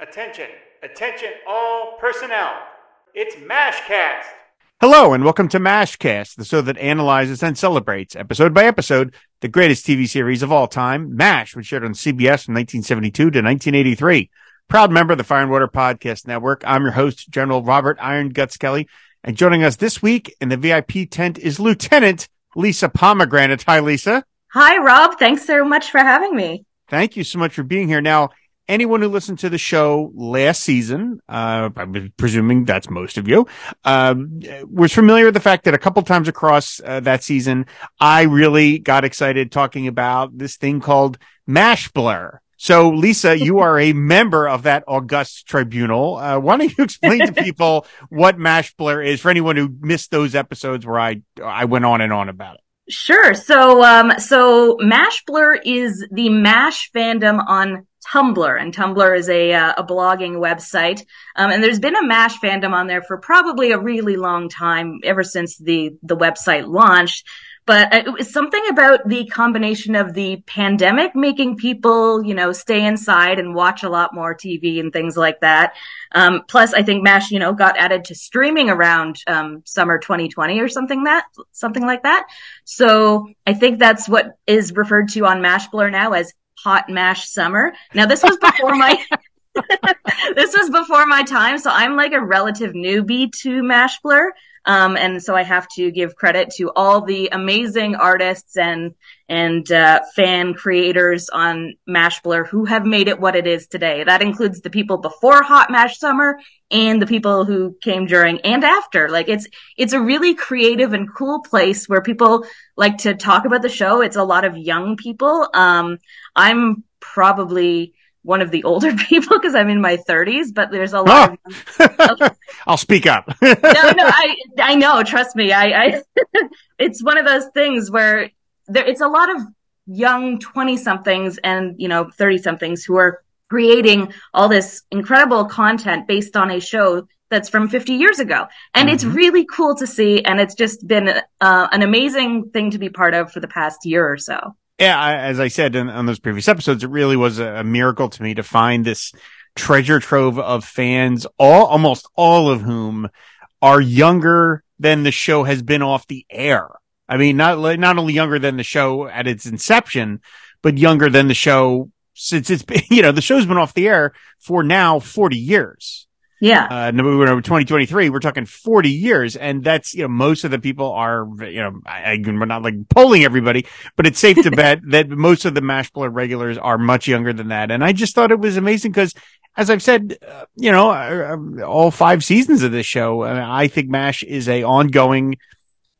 Attention, attention, all personnel. It's MASHcast. Hello, and welcome to MASHcast, the show that analyzes and celebrates, episode by episode, the greatest TV series of all time, MASH, which aired on CBS from 1972 to 1983. Proud member of the Fire and Water Podcast Network. I'm your host, General Robert Iron Guts Kelly. And joining us this week in the VIP tent is Lieutenant Lisa Pomegranate. Hi, Lisa. Hi, Rob. Thanks so much for having me. Thank you so much for being here. Now, anyone who listened to the show last season, uh, I'm presuming that's most of you, um, was familiar with the fact that a couple times across uh, that season, I really got excited talking about this thing called Mashblr. So, Lisa, you are a member of that august tribunal. Uh, why don't you explain to people what Mashblr is for anyone who missed those episodes where I I went on and on about it? Sure. So, um, so Mashblr is the Mash fandom on Tumblr, and Tumblr is a uh, a blogging website. Um, and there's been a Mash fandom on there for probably a really long time, ever since the the website launched. But it was something about the combination of the pandemic making people, you know, stay inside and watch a lot more TV and things like that. Um, plus, I think Mash, you know, got added to streaming around um, summer 2020 or something that something like that. So I think that's what is referred to on Mashblr now as hot mash summer. Now this was before my this was before my time, so I'm like a relative newbie to Mashblr. Um, and so I have to give credit to all the amazing artists and and uh, fan creators on Mashblr who have made it what it is today. That includes the people before Hot Mash Summer and the people who came during and after. Like it's it's a really creative and cool place where people like to talk about the show. It's a lot of young people. Um, I'm probably one of the older people because I'm in my 30s, but there's a lot oh. of. I'll speak up. no, no, I I know. Trust me. I, I it's one of those things where there it's a lot of young 20 somethings and you know 30 somethings who are creating all this incredible content based on a show that's from 50 years ago. And mm-hmm. it's really cool to see. And it's just been uh, an amazing thing to be part of for the past year or so yeah, I, as I said in, on those previous episodes, it really was a, a, miracle to me to find this treasure trove of fans, all, almost all of whom are younger than the show has been off the air. I mean, not, not only younger than the show at its inception, but younger than the show since it's been, you know, the show's been off the air for now 40 years. Yeah. Uh, 2023, we're talking 40 years. And that's, you know, most of the people are, you know, I, we're not like polling everybody, but it's safe to bet that most of the Mashblr regulars are much younger than that. And I just thought it was amazing because as I've said, uh, you know, uh, uh all five seasons of this show, uh, I think MASH is a ongoing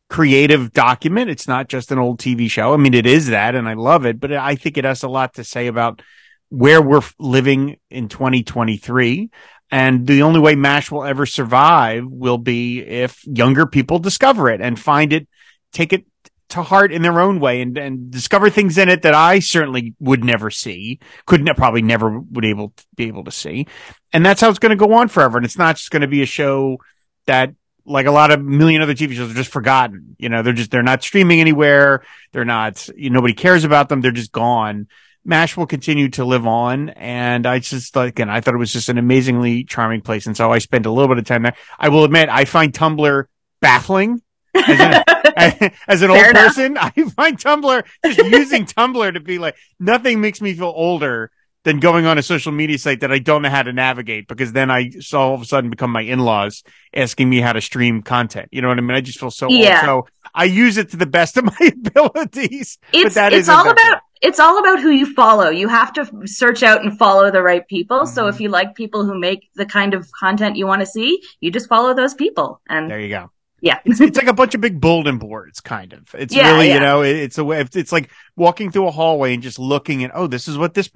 creative document. It's not just an old TV show. I mean, it is that and I love it, but I think it has a lot to say about where we're living in 2023. And the only way MASH will ever survive will be if younger people discover it and find it, take it to heart in their own way and, and discover things in it that I certainly would never see, couldn't probably never would able to be able to see. And that's how it's going to go on forever. And it's not just going to be a show that like a lot of million other TV shows are just forgotten. You know, they're just, they're not streaming anywhere. They're not, you nobody cares about them. They're just gone. MASH will continue to live on. And I just, again, I thought it was just an amazingly charming place. And so I spent a little bit of time there. I will admit, I find Tumblr baffling. As an, as an old enough. person, I find Tumblr just using Tumblr to be like, nothing makes me feel older than going on a social media site that I don't know how to navigate because then I saw all of a sudden become my in-laws asking me how to stream content. You know what I mean? I just feel so yeah. old. So I use it to the best of my abilities. It's, it's all about, it's all about who you follow. You have to search out and follow the right people. Mm-hmm. So if you like people who make the kind of content you want to see, you just follow those people. And there you go. Yeah. it's, it's, like a bunch of big bulletin boards, kind of. It's yeah, really, yeah. you know, it's a way, it's like walking through a hallway and just looking at, oh, this is what this,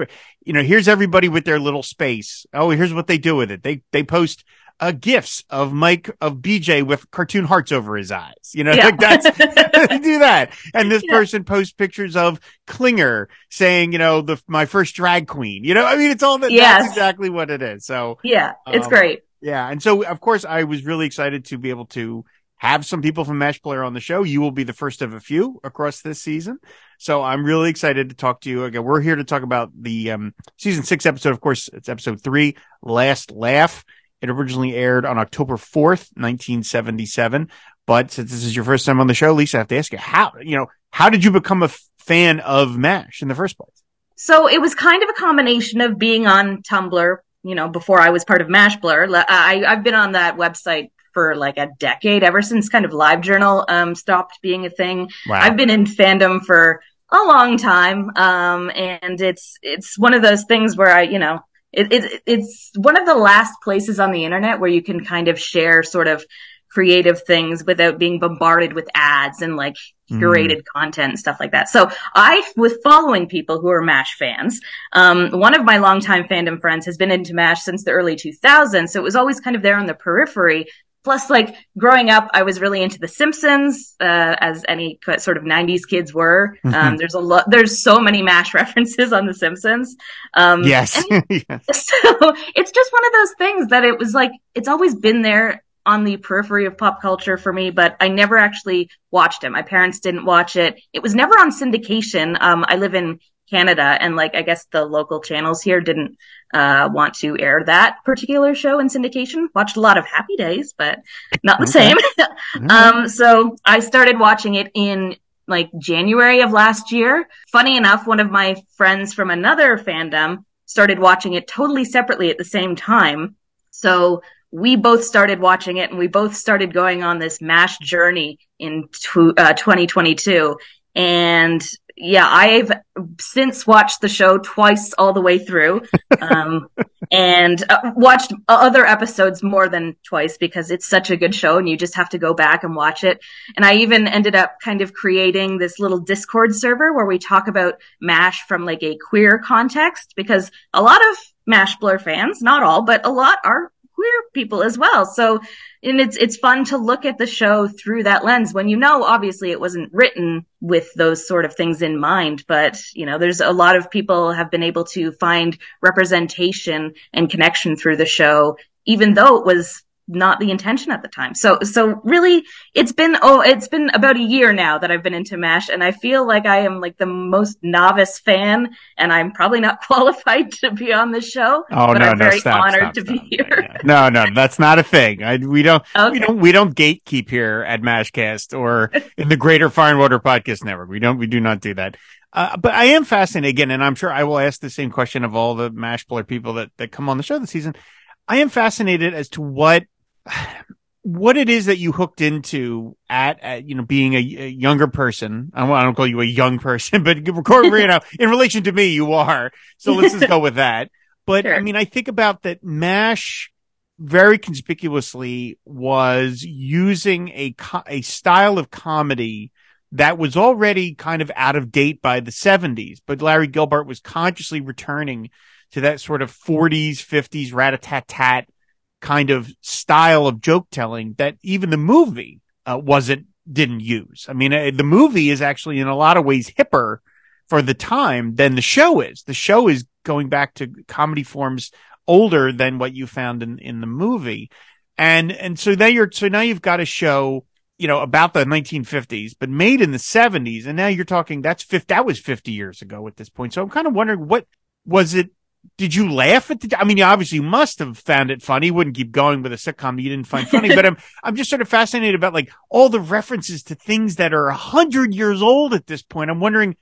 you know, here's everybody with their little space. Oh, here's what they do with it. They, they post, uh, gifts of Mike of BJ with cartoon hearts over his eyes. You know, yeah. like that's do that. And this yeah. person posts pictures of Klinger saying, you know, the my first drag queen. You know, I mean, it's all that. Yes. That's exactly what it is. So yeah, it's um, great. Yeah, and so of course I was really excited to be able to have some people from Mashblr on the show. You will be the first of a few across this season. So I'm really excited to talk to you again. We're here to talk about the um, season six episode. Of course, it's episode three, Last Laugh. It originally aired on October 4th, 1977. But since this is your first time on the show, Lisa, I have to ask you how, you know, how did you become a f- fan of MASH in the first place? So it was kind of a combination of being on Tumblr, you know, before I was part of Mashblr. I, I've been on that website for like a decade, ever since kind of LiveJournal um, stopped being a thing. Wow. I've been in fandom for a long time, um, and it's it's one of those things where I, you know, it, it, it's one of the last places on the internet where you can kind of share sort of creative things without being bombarded with ads and like curated mm. content and stuff like that. So I was following people who are MASH fans. Um, one of my longtime fandom friends has been into MASH since the early 2000s. So it was always kind of there on the periphery. Plus, like growing up, I was really into The Simpsons, uh, as any sort of '90s kids were. Mm-hmm. Um, there's a lot, there's so many Mash references on The Simpsons. Um, yes. yes. So it's just one of those things that it was like it's always been there on the periphery of pop culture for me, but I never actually watched it. My parents didn't watch it. It was never on syndication. Um, I live in Canada and like, I guess the local channels here didn't, uh, want to air that particular show in syndication. Watched a lot of Happy Days, but not the okay. same. um, so I started watching it in like January of last year. Funny enough, one of my friends from another fandom started watching it totally separately at the same time. So we both started watching it and we both started going on this MASH journey in tw- uh, 2022. And yeah, I've since watched the show twice all the way through, um, and uh, watched other episodes more than twice because it's such a good show and you just have to go back and watch it. And I even ended up kind of creating this little Discord server where we talk about MASH from like a queer context because a lot of Mashblr fans, not all, but a lot are queer people as well. So, and it's, it's fun to look at the show through that lens when you know, obviously it wasn't written with those sort of things in mind, but you know, there's a lot of people have been able to find representation and connection through the show, even though it was not the intention at the time. So, so really it's been, oh, it's been about a year now that I've been into MASH and I feel like I am like the most novice fan and I'm probably not qualified to be on the show. Oh, but no, I'm no, very stop, honored stop, to stop. be here. Yeah, No, no, that's not a thing. I, we don't, Okay. we don't, we don't gatekeep here at Mashcast or in the Greater Fire and Water Podcast Network. We don't, we do not do that. Uh, but I am fascinated again, and I'm sure I will ask the same question of all the Mashblr people that, that come on the show this season. I am fascinated as to what what it is that you hooked into at, at you know being a, a younger person. I don't, I don't call you a young person, but you know in relation to me, you are. So let's just go with that. But Sure. I mean, I think about that. Mash very conspicuously was using a co- a style of comedy that was already kind of out of date by the 70s, but Larry Gelbart was consciously returning to that sort of 40s, 50s rat-a-tat-tat kind of style of joke telling that even the movie uh, wasn't didn't use. I mean, uh, the movie is actually in a lot of ways hipper for the time than the show is. The show is going back to comedy forms older than what you found in in the movie. And and so now you're so now you've got a show, you know, about the 1950s but made in the 70s and now you're talking that's 50 that was 50 years ago at this point. So I'm kind of wondering what was it did you laugh at the? I mean, you obviously must have found it funny. You wouldn't keep going with a sitcom you didn't find funny. but I'm I'm just sort of fascinated about like all the references to things that are a hundred years old at this point. I'm wondering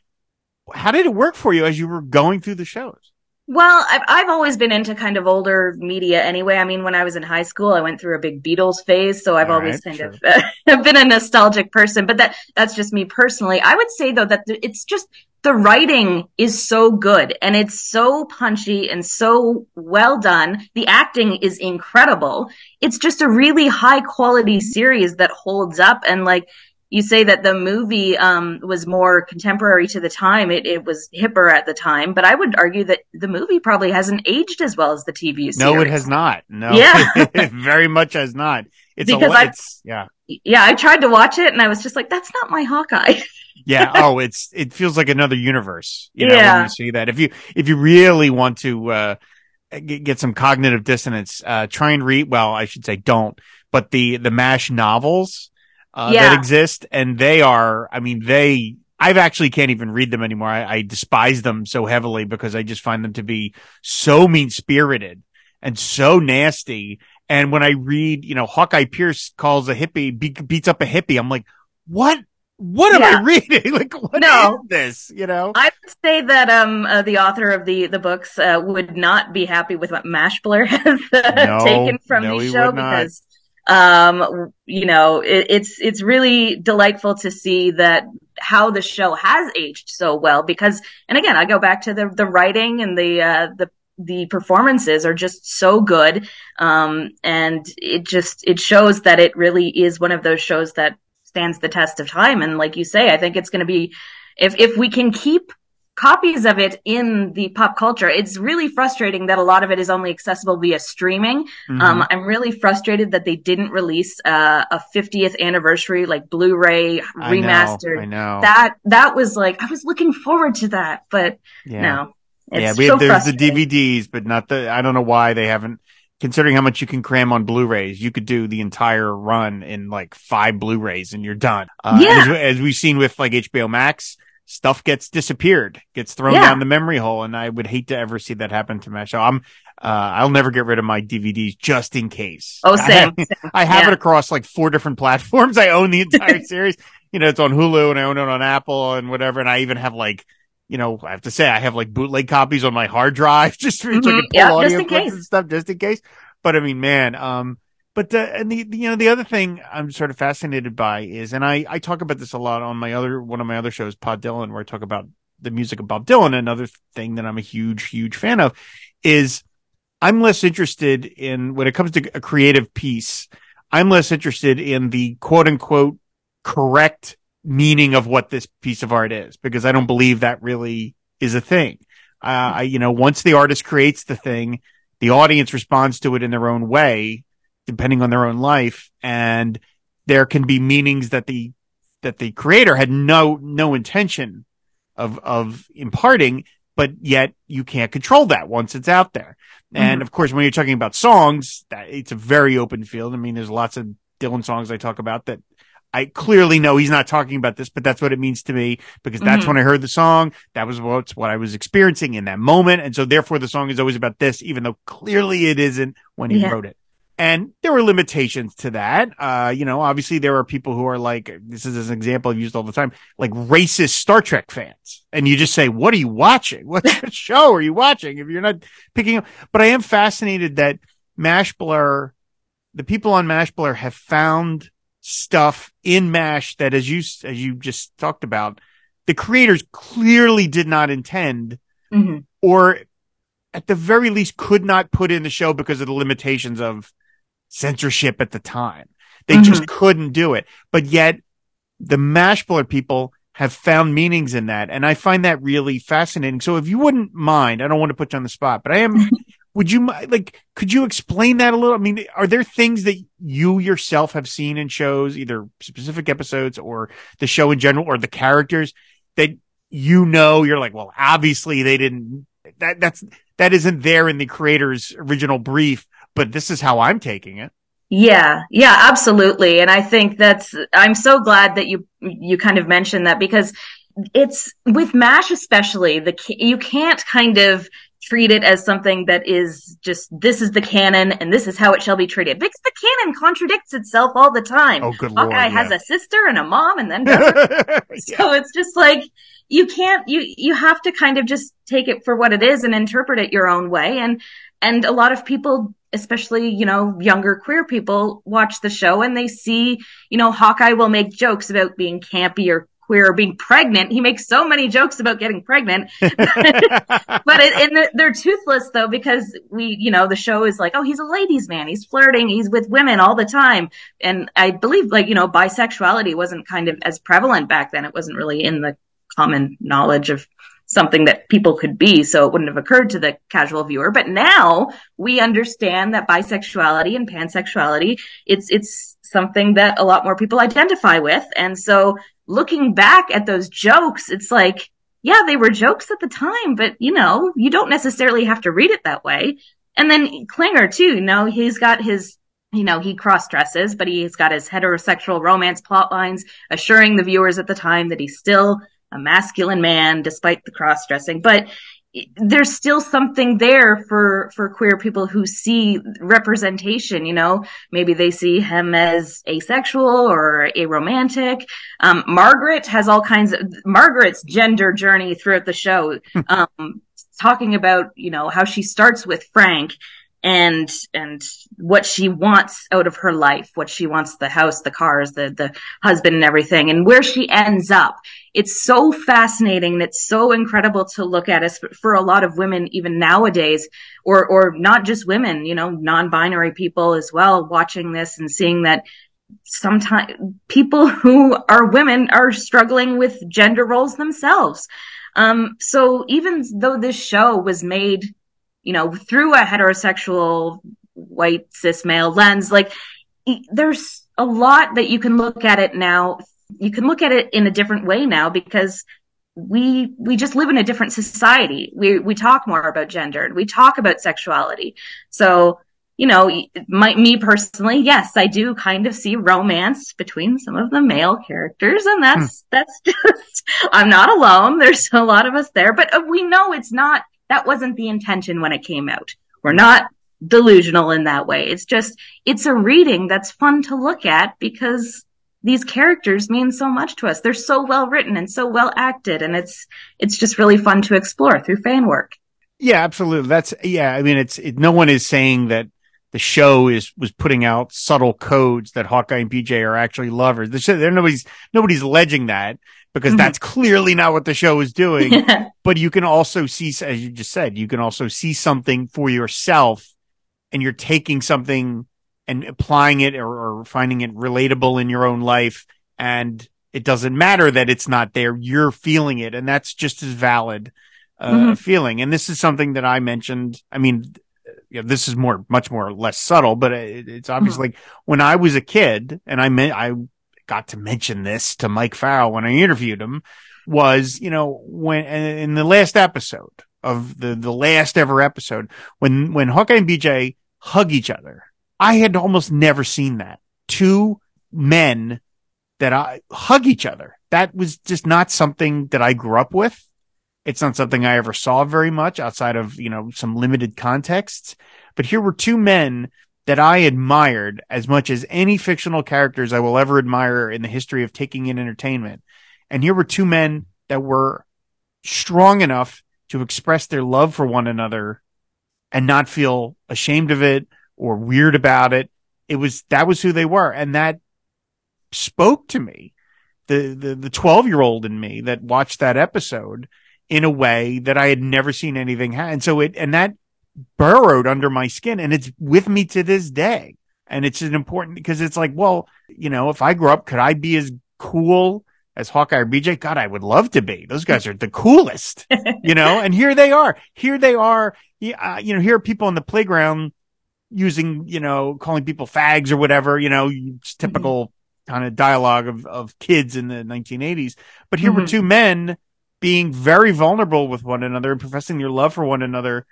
how did it work for you as you were going through the shows? Well, I've, I've always been into kind of older media anyway. I mean, when I was in high school, I went through a big Beatles phase, so I've All always right, kind sure. of uh, been a nostalgic person. But that that's just me personally. I would say though that it's just the writing is so good and it's so punchy and so well done. The acting is incredible. It's just a really high quality series that holds up and like you say that the movie um, was more contemporary to the time. It, it was hipper at the time, but I would argue that the movie probably hasn't aged as well as the TV series. No, it has not. No, Yeah. it very much has not. It's Because a, I- yeah, Yeah, I tried to watch it and I was just like, that's not my Hawkeye. yeah. Oh, it's it feels like another universe. You know, when you see that. If you if you really want to uh, get, get some cognitive dissonance, uh, try and read. Well, I should say don't. But the the Mash novels. uh, Yeah. that exist, and they are. I mean, they. I've actually can't even read them anymore. I, I despise them so heavily because I just find them to be so mean spirited and so nasty. And when I read, you know, Hawkeye Pierce calls a hippie be- beats up a hippie, I'm like, what? What am Yeah. I reading? like, what is No. this? You know? I would say that um uh, the author of the the books uh, would not be happy with what Mashblr has uh, No, taken from no, the show because um you know it, it's it's really delightful to see that how the show has aged so well because and again I go back to the the writing and the uh the the performances are just so good um and it just it shows that it really is one of those shows that stands the test of time and like you say I think it's going to be if if we can keep copies of it in the pop culture it's really frustrating that a lot of it is only accessible via streaming Mhm. um, I'm really frustrated that they didn't release uh, a 50th anniversary like Blu-ray I know, remastered. I know. That that was like I was looking forward to that, but yeah. no. It's yeah, we so have, there's the. DVDs, but not the. I don't know why they haven't. Considering how much you can cram on Blu-rays, you could do the entire run in like five Blu-rays and you're done. Uh, Yeah. As, as we've seen with like HBO Max, stuff gets disappeared, gets thrown Yeah. down the memory hole, and I would hate to ever see that happen to my show. I'm. Uh, I'll never get rid of my DVDs just in case. Oh, I same. have- I have Yeah. it across like four different platforms. I own the entire series. You know, it's on Hulu and I own it on Apple and whatever. And I even have like, you know, I have to say I have like bootleg copies on my hard drive just for so I Mhm. can pull Yeah, audio in clips case. and stuff just in case. But I mean, man, um, but uh, and the, the you know the other thing I'm sort of fascinated by is, and I I talk about this a lot on my other one of my other shows, Pod Dylan, where I talk about the music of Bob Dylan. Another thing that I'm a huge huge fan of is I'm less interested in when it comes to a creative piece. I'm less interested in the quote unquote correct meaning of what this piece of art is because I don't believe that really is a thing. Uh, I, you know, once the artist creates the thing, the audience responds to it in their own way, depending on their own life. And there can be meanings that the, that the creator had no, no intention of, of imparting, but yet you can't control that once it's out there. And of course, when you're talking about songs, that it's a very open field. I mean, there's lots of Dylan songs I talk about that I clearly know he's not talking about this, but that's what it means to me because that's Mhm. when I heard the song. That was what's what I was experiencing in that moment. And so therefore the song is always about this, even though clearly it isn't when he Yeah. wrote it. And there were limitations to that. Uh, you know, obviously there are people who are like, this is an example I've used all the time, like racist Star Trek fans. And you just say, what are you watching? What show are you watching? If you're not picking up, but I am fascinated that Mashblr, the people on Mashblr have found stuff in Mash that, as you, as you just talked about, the creators clearly did not intend Mhm. or at the very least could not put in the show because of the limitations of censorship at the time. They Mhm. just couldn't do it. But yet the Mashblr people have found meanings in that. And I find that really fascinating. So if you wouldn't mind, I don't want to put you on the spot, but I am, would you like, could you explain that a little? I mean, are there things that you yourself have seen in shows, either specific episodes or the show in general or the characters that you know, you're like, well, obviously they didn't, that, that's, that isn't there in the creator's original brief, but this is how I'm taking it. Yeah, yeah, absolutely. And I think that's, I'm so glad that you, you kind of mentioned that because it's with MASH, especially the, you can't kind of treat it as something that is just, this is the canon and this is how it shall be treated because the canon contradicts itself all the time. Oh, good lord. Hawkeye has yeah. a sister and a mom and then Yeah. so it's just like you can't you you have to kind of just take it for what it is and interpret it your own way and and a lot of people especially you know younger queer people watch the show and they see you know Hawkeye will make jokes about being campy or queer or being pregnant. He makes so many jokes about getting pregnant. But it, and they're, they're toothless though because we you know the show is like oh he's a ladies man. He's flirting. He's with women all the time. And i believe like you know bisexuality wasn't kind of as prevalent back then. It wasn't really in the common knowledge of something that people could be. So it wouldn't have occurred to the casual viewer. But now we understand that bisexuality and pansexuality it's it's something that a lot more people identify with. And so looking back at those jokes it's like yeah, they were jokes at the time, but you know, you don't necessarily have to read it that way. And then Klinger too, you know, he's got his you know, he cross dresses, but he's got his heterosexual romance plot lines, assuring the viewers at the time that he's still a masculine man despite the cross dressing. But there's still something there for for queer people who see representation you know maybe they see him as asexual or aromantic um, margaret has all kinds of margaret's gender journey throughout the show hmm. um, talking about you know how she starts with frank and and what she wants out of her life what she wants the house the cars the the husband and everything and where she ends up. It's so fascinating and it's so incredible to look at as for a lot of women even nowadays or or not just women you know non-binary people as well watching this and seeing that sometimes people who are women are struggling with gender roles themselves. Um so even though this show was made you know, through a heterosexual white cis male lens, like there's a lot that you can look at it now. You can look at it in a different way now because we we just live in a different society. We we talk more about gender and we talk about sexuality. So, you know, my, me personally, yes, I do kind of see romance between some of the male characters and that's hmm. that's just I'm not alone. There's a lot of us there, but uh, we know it's not that wasn't the intention when it came out. We're not delusional in that way. It's just, it's a reading that's fun to look at because these characters mean so much to us. They're so well written and so well acted and it's, it's just really fun to explore through fan work. Yeah, absolutely. That's, yeah. I mean, it's, it, no one is saying that the show is, was putting out subtle codes that Hawkeye and BJ are actually lovers. There, nobody's, nobody's alleging that because mm-hmm. that's clearly not what the show is doing. but you can also see, as you just said, you can also see something for yourself and you're taking something and applying it or, or finding it relatable in your own life. And it doesn't matter that it's not there. You're feeling it. And that's just as valid, uh, mm-hmm. feeling. And this is something that I mentioned. I mean, you know, this is more, much more less subtle, but it, it's obviously mm-hmm. like when I was a kid and I meant, I got to mention this to Mike Farrell when I interviewed him was, you know, when in the last episode of the, the last ever episode, when, when Hawkeye and BJ hug each other, I had almost never seen that. Two men that I hug each other. That was just not something that I grew up with. It's not something I ever saw very much outside of, you know, some limited contexts. But here were two men that I admired as much as any fictional characters I will ever admire in the history of taking in entertainment. And here were two men that were strong enough to express their love for one another and not feel ashamed of it or weird about it. It was, that was who they were. And that spoke to me, the, the, the 12 year old in me that watched that episode in a way that I had never seen anything. Ha- and so it, and that burrowed under my skin and it's with me to this day. And it's an important because it's like, well, you know, if I grew up, could I be as cool as Hawkeye or BJ? God, I would love to be. Those guys are the coolest, you know, and here they are. Here they are. Uh, you know, here are people on the playground using, you know, calling people fags or whatever, you know, typical mm-hmm. kind of dialogue of, of kids in the 1980s. But here mm-hmm. were two men being very vulnerable with one another and professing their love for one another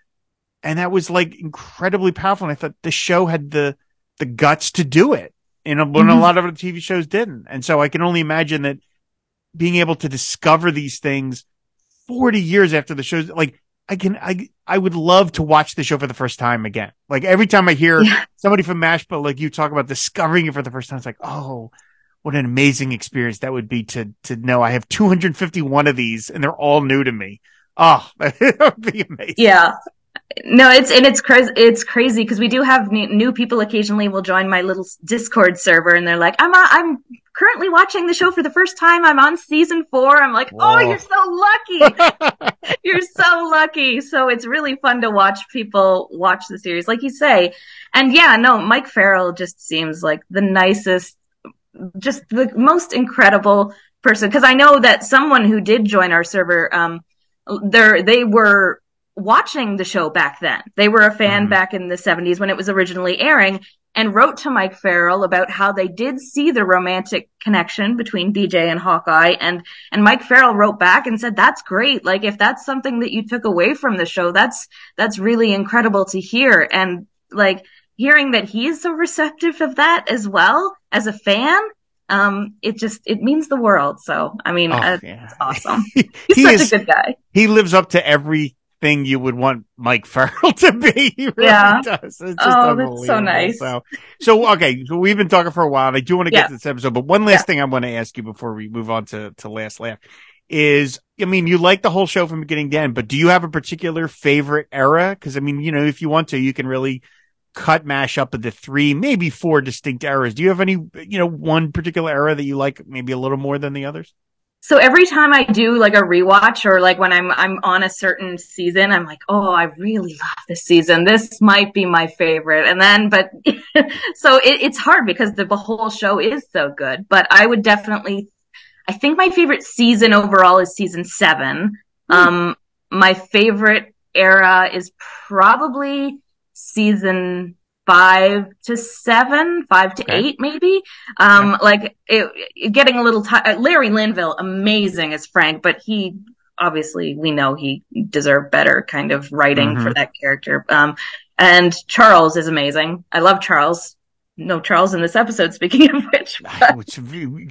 and that was like incredibly powerful. And I thought the show had the the guts to do it, know, when mm-hmm. a lot of the TV shows didn't. And so I can only imagine that being able to discover these things 40 years after the show's like I can I I would love to watch the show for the first time again. Like every time I hear yeah. somebody from Mashblr like you talk about discovering it for the first time, it's like, oh, what an amazing experience that would be to to know I have 251 of these and they're all new to me. Oh, that would be amazing. Yeah no, it's and it's crazy. It's crazy because we do have new, new, people occasionally will join my little Discord server, and they're like, "I'm I'm currently watching the show for the first time. I'm on season four. I'm like, Whoa. "Oh, you're so lucky! you're so lucky!" So it's really fun to watch people watch the series, like you say. And yeah, no, Mike Farrell just seems like the nicest, just the most incredible person. Because I know that someone who did join our server, um, there they were watching the show back then. They were a fan mm-hmm. back in the 70s when it was originally airing and wrote to Mike Farrell about how they did see the romantic connection between BJ and Hawkeye and and Mike Farrell wrote back and said that's great like if that's something that you took away from the show that's that's really incredible to hear and like hearing that he is so receptive of that as well as a fan, um, it just it means the world. So I mean, Oh, uh, yeah. it's awesome. He's He such is- a good guy. He lives up to everything you would want Mike Farrell to be. He really Yeah. does. It's just Oh, that's so nice. So, so okay, so we've been talking for a while, and I do want to get Yeah. to this episode. But one last Yeah. thing I want to ask you before we move on to to last laugh is, I mean, you like the whole show from beginning to end, but do you have a particular favorite era? Because I mean, you know, if you want to, you can really cut mash up into three, maybe four distinct eras. Do you have any, you know, one particular era that you like maybe a little more than the others? So every time I do like a rewatch or like when I'm I'm on a certain season, I'm like, oh, I really love this season. This might be my favorite. And then, but so it, it's hard because the whole show is so good. But I would definitely, I think my favorite season overall is season seven. Um, my favorite era is probably season five to seven, five to Okay. eight, maybe. Um, like it, it- getting a little ti Larry Linville, amazing as Frank, but he obviously we know he deserved better kind of writing Mhm. for that character. Um, and Charles is amazing. I love Charles. No Charles in this episode. Speaking of which, but- It's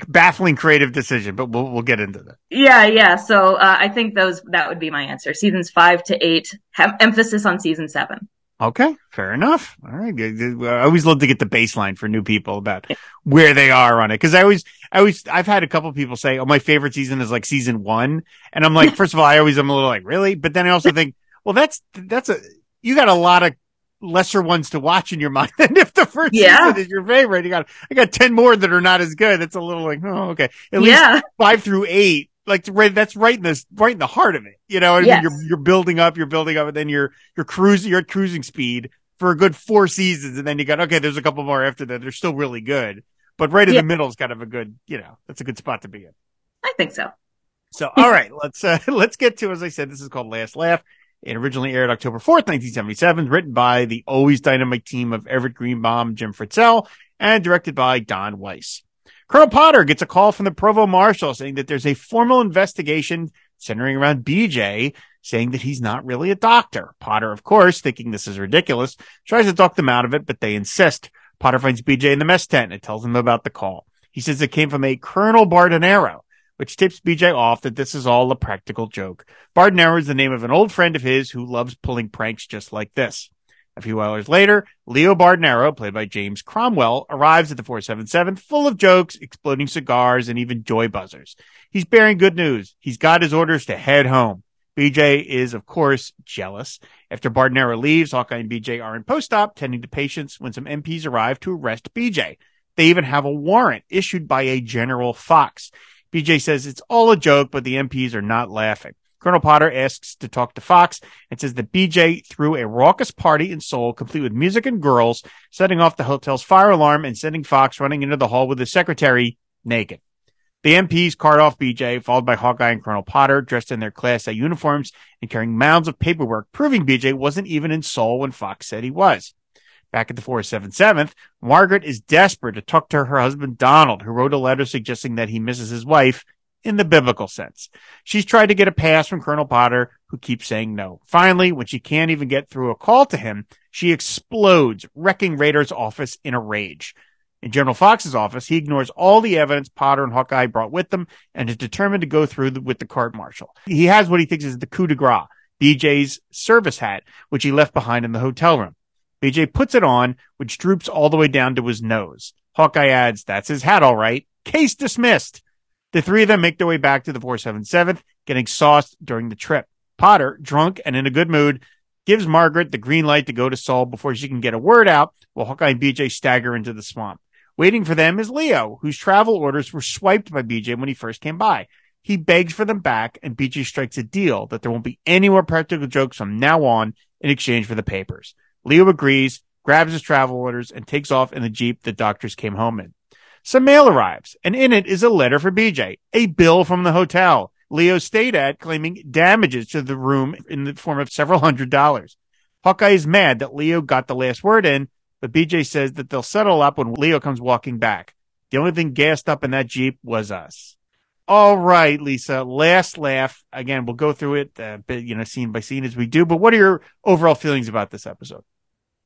baffling creative decision, but we'll we'll get into that. yeah, yeah. So uh, I think those that would be my answer. Seasons five to eight. Have emphasis on season seven. Okay, fair enough. All right. I always love to get the baseline for new people about where they are on it. Cause I always, I always, I've had a couple people say, Oh, my favorite season is like season one. And I'm like, first of all, I always am a little like, really? But then I also think, well, that's, that's a, you got a lot of lesser ones to watch in your mind than if the first Yeah. season is your favorite. You got, I got 10 more that are not as good. It's a little like, oh, okay. At least yeah, five through eight, like right, that's right in this, right in the heart of it. You know, what I Yes. mean, you're you're building up, you're building up, and then you're you're cruising, you're at cruising speed for a good four seasons, and then you got okay. There's a couple more after that. They're still really good, but right in Yeah. the middle is kind of a good, you know, that's a good spot to be in. I think so. So, all right, let's uh, let's get to as I said, this is called Last Laugh. It originally aired October fourth, nineteen seventy seven. Written by the always dynamite team of Everett Greenbaum, Jim Fritzell, and directed by Don Weiss. Colonel Potter gets a call from the provost marshal saying that there's a formal investigation centering around BJ, saying that he's not really a doctor. Potter, of course, thinking this is ridiculous, tries to talk them out of it, but they insist. Potter finds BJ in the mess tent and tells him about the call. He says it came from a Colonel Bardonaro, which tips BJ off that this is all a practical joke. Bardonaro is the name of an old friend of his who loves pulling pranks just like this. A few hours later, Leo Bardonaro, played by James Cromwell, arrives at the 477 full of jokes, exploding cigars, and even joy buzzers. He's bearing good news. He's got his orders to head home. BJ is, of course, jealous. After Bardonaro leaves, Hawkeye and BJ are in post-op tending to patients when some MPs arrive to arrest BJ. They even have a warrant issued by a General Fox. BJ says it's all a joke, but the MPs are not laughing. Colonel Potter asks to talk to Fox and says that BJ threw a raucous party in Seoul, complete with music and girls, setting off the hotel's fire alarm and sending Fox running into the hall with his secretary naked. The MPs cart off BJ, followed by Hawkeye and Colonel Potter, dressed in their Class A uniforms and carrying mounds of paperwork, proving BJ wasn't even in Seoul when Fox said he was. Back at the 477th, Margaret is desperate to talk to her husband Donald, who wrote a letter suggesting that he misses his wife in the biblical sense. She's tried to get a pass from Colonel Potter, who keeps saying no. Finally, when she can't even get through a call to him, she explodes, wrecking Radar's office in a rage. In General Fox's office, he ignores all the evidence Potter and Hawkeye brought with them and is determined to go through the, with the court martial. He has what he thinks is the coup de grace, BJ's service hat, which he left behind in the hotel room. BJ puts it on, which droops all the way down to his nose. Hawkeye adds, that's his hat, all right. Case dismissed. The three of them make their way back to the 477th, getting sauced during the trip. Potter, drunk and in a good mood, gives Margaret the green light to go to Seoul before she can get a word out while Hawkeye and BJ stagger into the swamp. Waiting for them is Leo, whose travel orders were swiped by BJ when he first came by. He begs for them back, and BJ strikes a deal that there won't be any more practical jokes from now on in exchange for the papers. Leo agrees, grabs his travel orders, and takes off in the Jeep the doctors came home in. Some mail arrives, and in it is a letter for BJ, a bill from the hotel Leo stayed at, claiming damages to the room in the form of several hundred dollars. Hawkeye is mad that Leo got the last word in, but BJ says that they'll settle up when Leo comes walking back. The only thing gassed up in that Jeep was us. All right, Lisa, last laugh. Again, we'll go through it, uh, bit, you know, scene by scene as we do, but what are your overall feelings about this episode?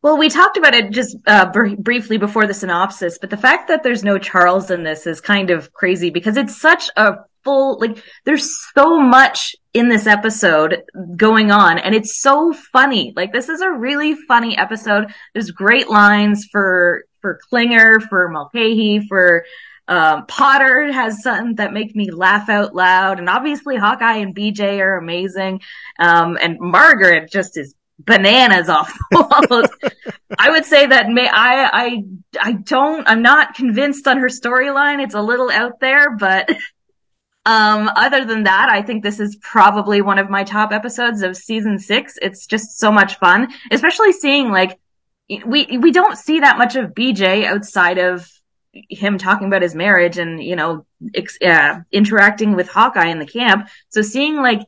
Well, we talked about it just uh, br- briefly before the synopsis, but the fact that there's no Charles in this is kind of crazy because it's such a full, like, there's so much in this episode going on and it's so funny. Like, this is a really funny episode. There's great lines for, for Klinger, for Mulcahy, for, um, Potter has something that make me laugh out loud. And obviously Hawkeye and BJ are amazing. Um, and Margaret just is bananas off the walls. I would say that may, I, I, I don't, I'm not convinced on her storyline. It's a little out there, but, um, other than that, I think this is probably one of my top episodes of season six. It's just so much fun, especially seeing like, we, we don't see that much of BJ outside of him talking about his marriage and, you know, ex- uh, interacting with Hawkeye in the camp. So seeing like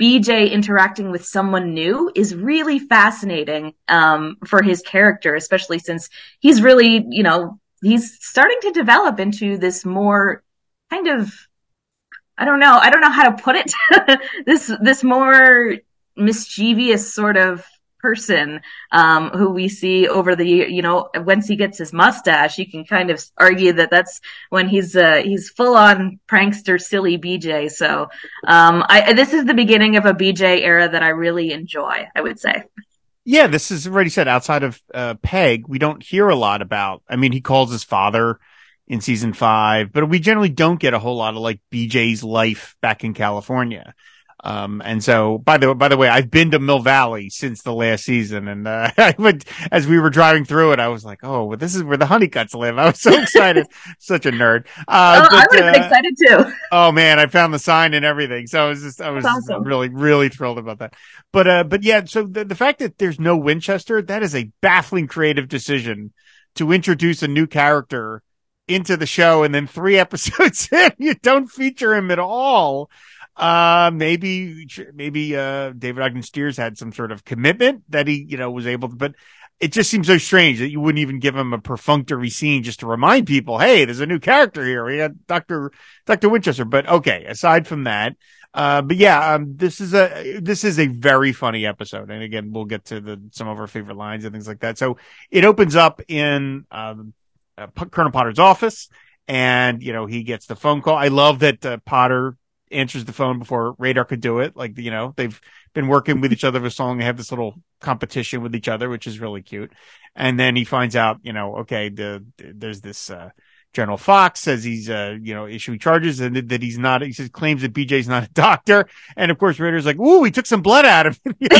BJ interacting with someone new is really fascinating um, for his character, especially since he's really, you know, he's starting to develop into this more kind of I don't know, I don't know how to put it. this this more mischievous sort of person um, who we see over the you know once he gets his mustache you can kind of argue that that's when he's uh, he's full on prankster silly bj so um, I, this is the beginning of a bj era that i really enjoy i would say. Yeah this is already said outside of uh, peg we don't hear a lot about i mean he calls his father in season five but we generally don't get a whole lot of like bj's life back in california um, and so by the, by the way, I've been to Mill Valley since the last season. And, uh, I went, as we were driving through it, I was like, Oh, well, this is where the Hunnicutts live. I was so excited. Such a nerd. Uh, oh, but, I would have been uh, excited too. Oh man, I found the sign and everything. So I was just, I was awesome. really, really thrilled about that. But, uh, but yeah, so the, the fact that there's no Winchester, that is a baffling creative decision to introduce a new character into the show. And then three episodes in, you don't feature him at all. Uh, maybe, maybe, uh, David Ogden Stiers had some sort of commitment that he, you know, was able to, but it just seems so strange that you wouldn't even give him a perfunctory scene just to remind people, Hey, there's a new character here. We got Dr. Dr. Winchester. But okay, aside from that, uh, but yeah, um, this is a, this is a very funny episode. And again, we'll get to the, some of our favorite lines and things like that. So it opens up in, um, uh, Colonel Potter's office and, you know, he gets the phone call. I love that, uh, Potter answers the phone before Radar could do it. Like, you know, they've been working with each other for so long. They have this little competition with each other, which is really cute. And then he finds out, you know, okay, the, there's this, uh, General Fox says he's, uh, you know, issuing charges and that he's not, he says, claims that BJ's not a doctor. And of course, Radar's like, ooh, he took some blood out of him. like,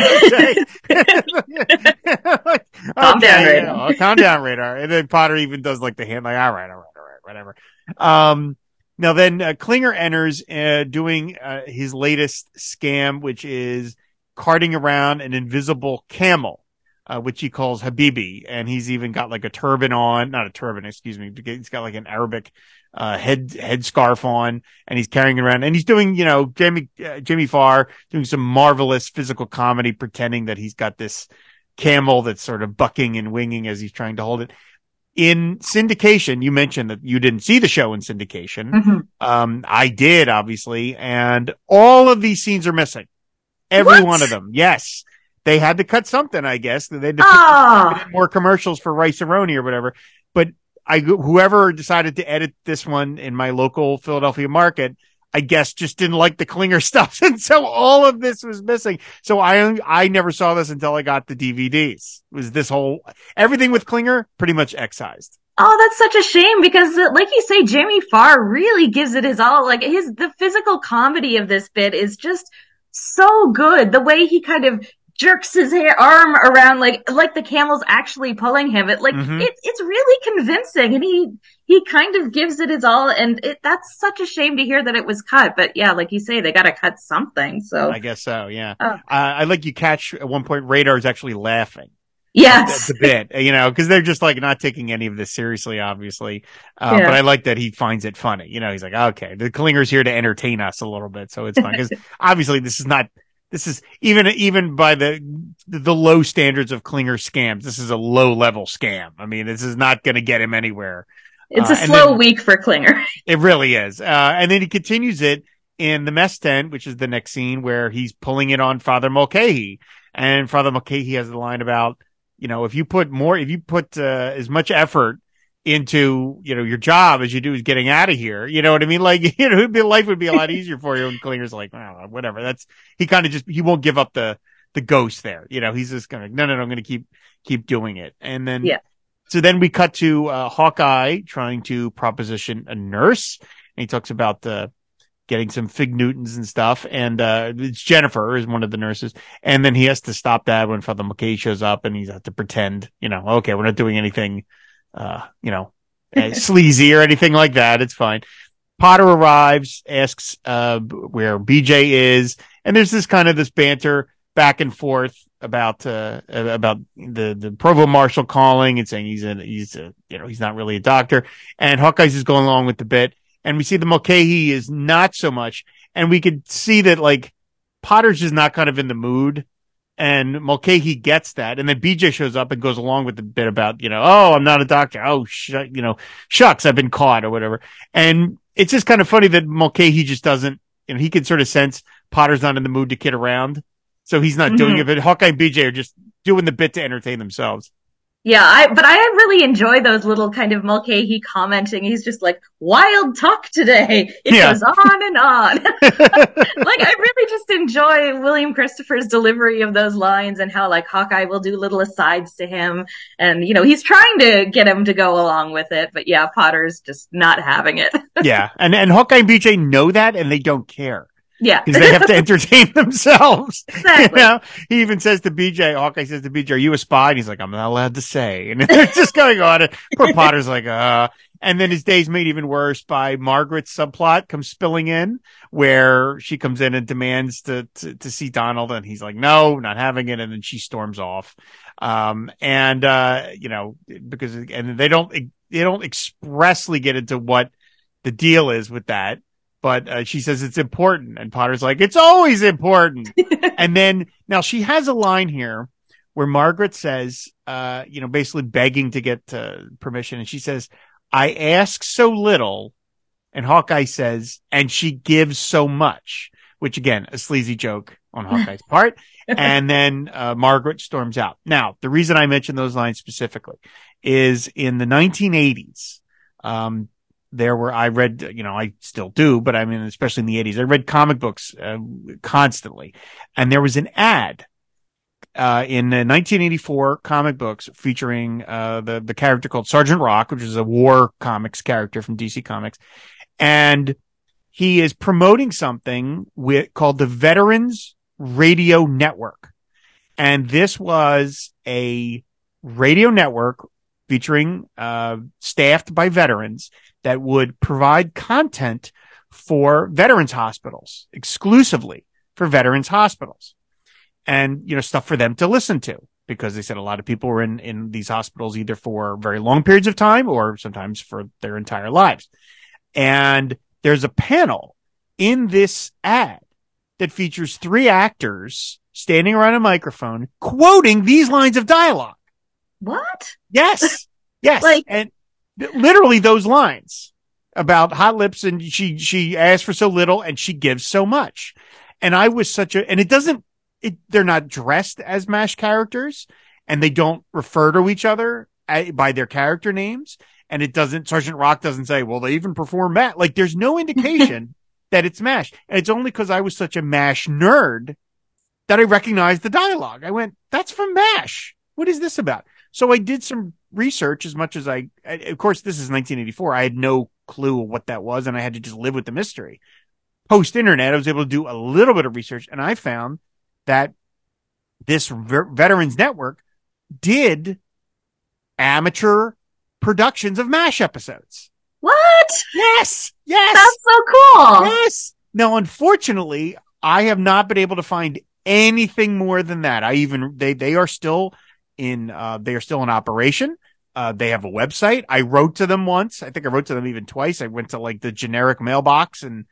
calm okay, down, Radar. You know, calm down, Radar. And then Potter even does like the hand, like, all right, all right, all right, whatever. Um, now then, uh, Klinger enters uh, doing uh, his latest scam, which is carting around an invisible camel, uh, which he calls Habibi, and he's even got like a turban on, not a turban, excuse me, he's got like an Arabic uh, head head scarf on, and he's carrying it around, and he's doing, you know, Jamie uh, Jamie Farr doing some marvelous physical comedy, pretending that he's got this camel that's sort of bucking and winging as he's trying to hold it in syndication, you mentioned that you didn't see the show in syndication. Mm-hmm. Um, I did, obviously, and all of these scenes are missing. Every what? one of them. Yes. They had to cut something, I guess. They had to oh. more commercials for Rice-A-Roni or whatever. But I, whoever decided to edit this one in my local Philadelphia market, I guess just didn't like the Klinger stuff. And so all of this was missing. So I, I never saw this until I got the DVDs. It was this whole, everything with Klinger pretty much excised. Oh, that's such a shame because, uh, like you say, Jamie Farr really gives it his all. Like his, the physical comedy of this bit is just so good. The way he kind of jerks his hair, arm around like like the camel's actually pulling him. It like mm-hmm. it, it's really convincing, and he he kind of gives it his all. And it, that's such a shame to hear that it was cut. But yeah, like you say, they got to cut something. So I guess so. Yeah, oh. uh, I like you catch at one point. Radar is actually laughing. Yes, a bit, you know, because they're just like not taking any of this seriously, obviously. Uh, yeah. But I like that he finds it funny. You know, he's like, okay, the Klinger's here to entertain us a little bit, so it's fun because obviously this is not this is even even by the the low standards of Klinger scams. This is a low level scam. I mean, this is not going to get him anywhere. It's uh, a slow then, week for Klinger. It really is. Uh, and then he continues it in the mess tent, which is the next scene where he's pulling it on Father Mulcahy, and Father Mulcahy has the line about you know, if you put more, if you put uh, as much effort into, you know, your job as you do is getting out of here, you know what I mean? Like, you know, be, life would be a lot easier for you. And Klinger's like, oh, whatever. That's, he kind of just, he won't give up the, the ghost there. You know, he's just gonna, no, no, no, I'm going to keep, keep doing it. And then, Yeah. so then we cut to, uh, Hawkeye trying to proposition a nurse. And he talks about the, getting some fig Newtons and stuff. And, uh, it's Jennifer is one of the nurses. And then he has to stop that when Father McKay shows up and he's have to pretend, you know, okay, we're not doing anything, uh, you know, uh, sleazy or anything like that. It's fine. Potter arrives, asks, uh, where BJ is. And there's this kind of this banter back and forth about, uh, about the, the provost marshal calling and saying he's a, he's a, you know, he's not really a doctor. And Hawkeye's is going along with the bit. And we see the Mulcahy is not so much. And we could see that like Potter's just not kind of in the mood. And Mulcahy gets that. And then BJ shows up and goes along with the bit about, you know, oh, I'm not a doctor. Oh, sh- you know, shucks, I've been caught or whatever. And it's just kind of funny that Mulcahy just doesn't, you know, he can sort of sense Potter's not in the mood to kid around. So he's not doing Mhm. it, but Hawkeye and BJ are just doing the bit to entertain themselves. Yeah, I, but I really enjoy those little kind of Mulcahy commenting. He's just like, wild talk today. It Yeah. goes on and on. like, I really just enjoy William Christopher's delivery of those lines and how like Hawkeye will do little asides to him. And, you know, he's trying to get him to go along with it. But yeah, Potter's just not having it. yeah. And, and Hawkeye and BJ know that and they don't care yeah, because they have to entertain themselves. exactly. You know, he even says to BJ, Hawkeye says to BJ, are you a spy? And he's like, I'm not allowed to say. And it's just going on. And poor Potter's like, uh, and then his day's made even worse by Margaret's subplot comes spilling in where she comes in and demands to, to, to see Donald. And he's like, no, not having it. And then she storms off. Um, and, uh, you know, because, and they don't, they don't expressly get into what the deal is with that. But uh, she says it's important, and Potter's like, "It's always important." and then now she has a line here where Margaret says, uh, you know, basically begging to get uh, permission. And she says, I ask so little. And Hawkeye says, and she gives so much, which again, a sleazy joke on Hawkeye's part. And then, uh, Margaret storms out. Now, the reason I mention those lines specifically is in the 1980s, um, there were, I read, you know, I still do, but I mean, especially in the 80s, I read comic books uh, constantly. And there was an ad uh, in the 1984 comic books featuring uh, the the character called Sergeant Rock, which is a war comics character from DC Comics, and he is promoting something with called the Veterans Radio Network, and this was a radio network featuring uh, staffed by veterans that would provide content for veterans hospitals exclusively for veterans hospitals. And you know stuff for them to listen to because they said a lot of people were in in these hospitals either for very long periods of time or sometimes for their entire lives. And there's a panel in this ad that features three actors standing around a microphone quoting these lines of dialogue What? yes. Yes. Like- and literally those lines about hot lips and she she asks for so little and she gives so much. And i was such a and it doesn't it, they're not dressed as mash characters and they don't refer to each other eh, by their character names. And it doesn't sergeant rock doesn't say well they even perform mash like there's no indication that it's mash. And it's only because i was such a mash nerd that i recognized the dialogue. I went that's from mash. What is this about so i did some research as much as i I- of course this is 1984 i had no clue what that was and i had to just live with the mystery post internet i was able to do a little bit of research and i found that this ver- veterans network did amateur productions of mash episodes What? yes yes That's so cool. Yes. Now, unfortunately, I have not been able to find anything more than that. I even they they are still in uh they are still in operation. Uh they have a website. I wrote to them once. I think I wrote to them even twice. I went to like the generic mailbox and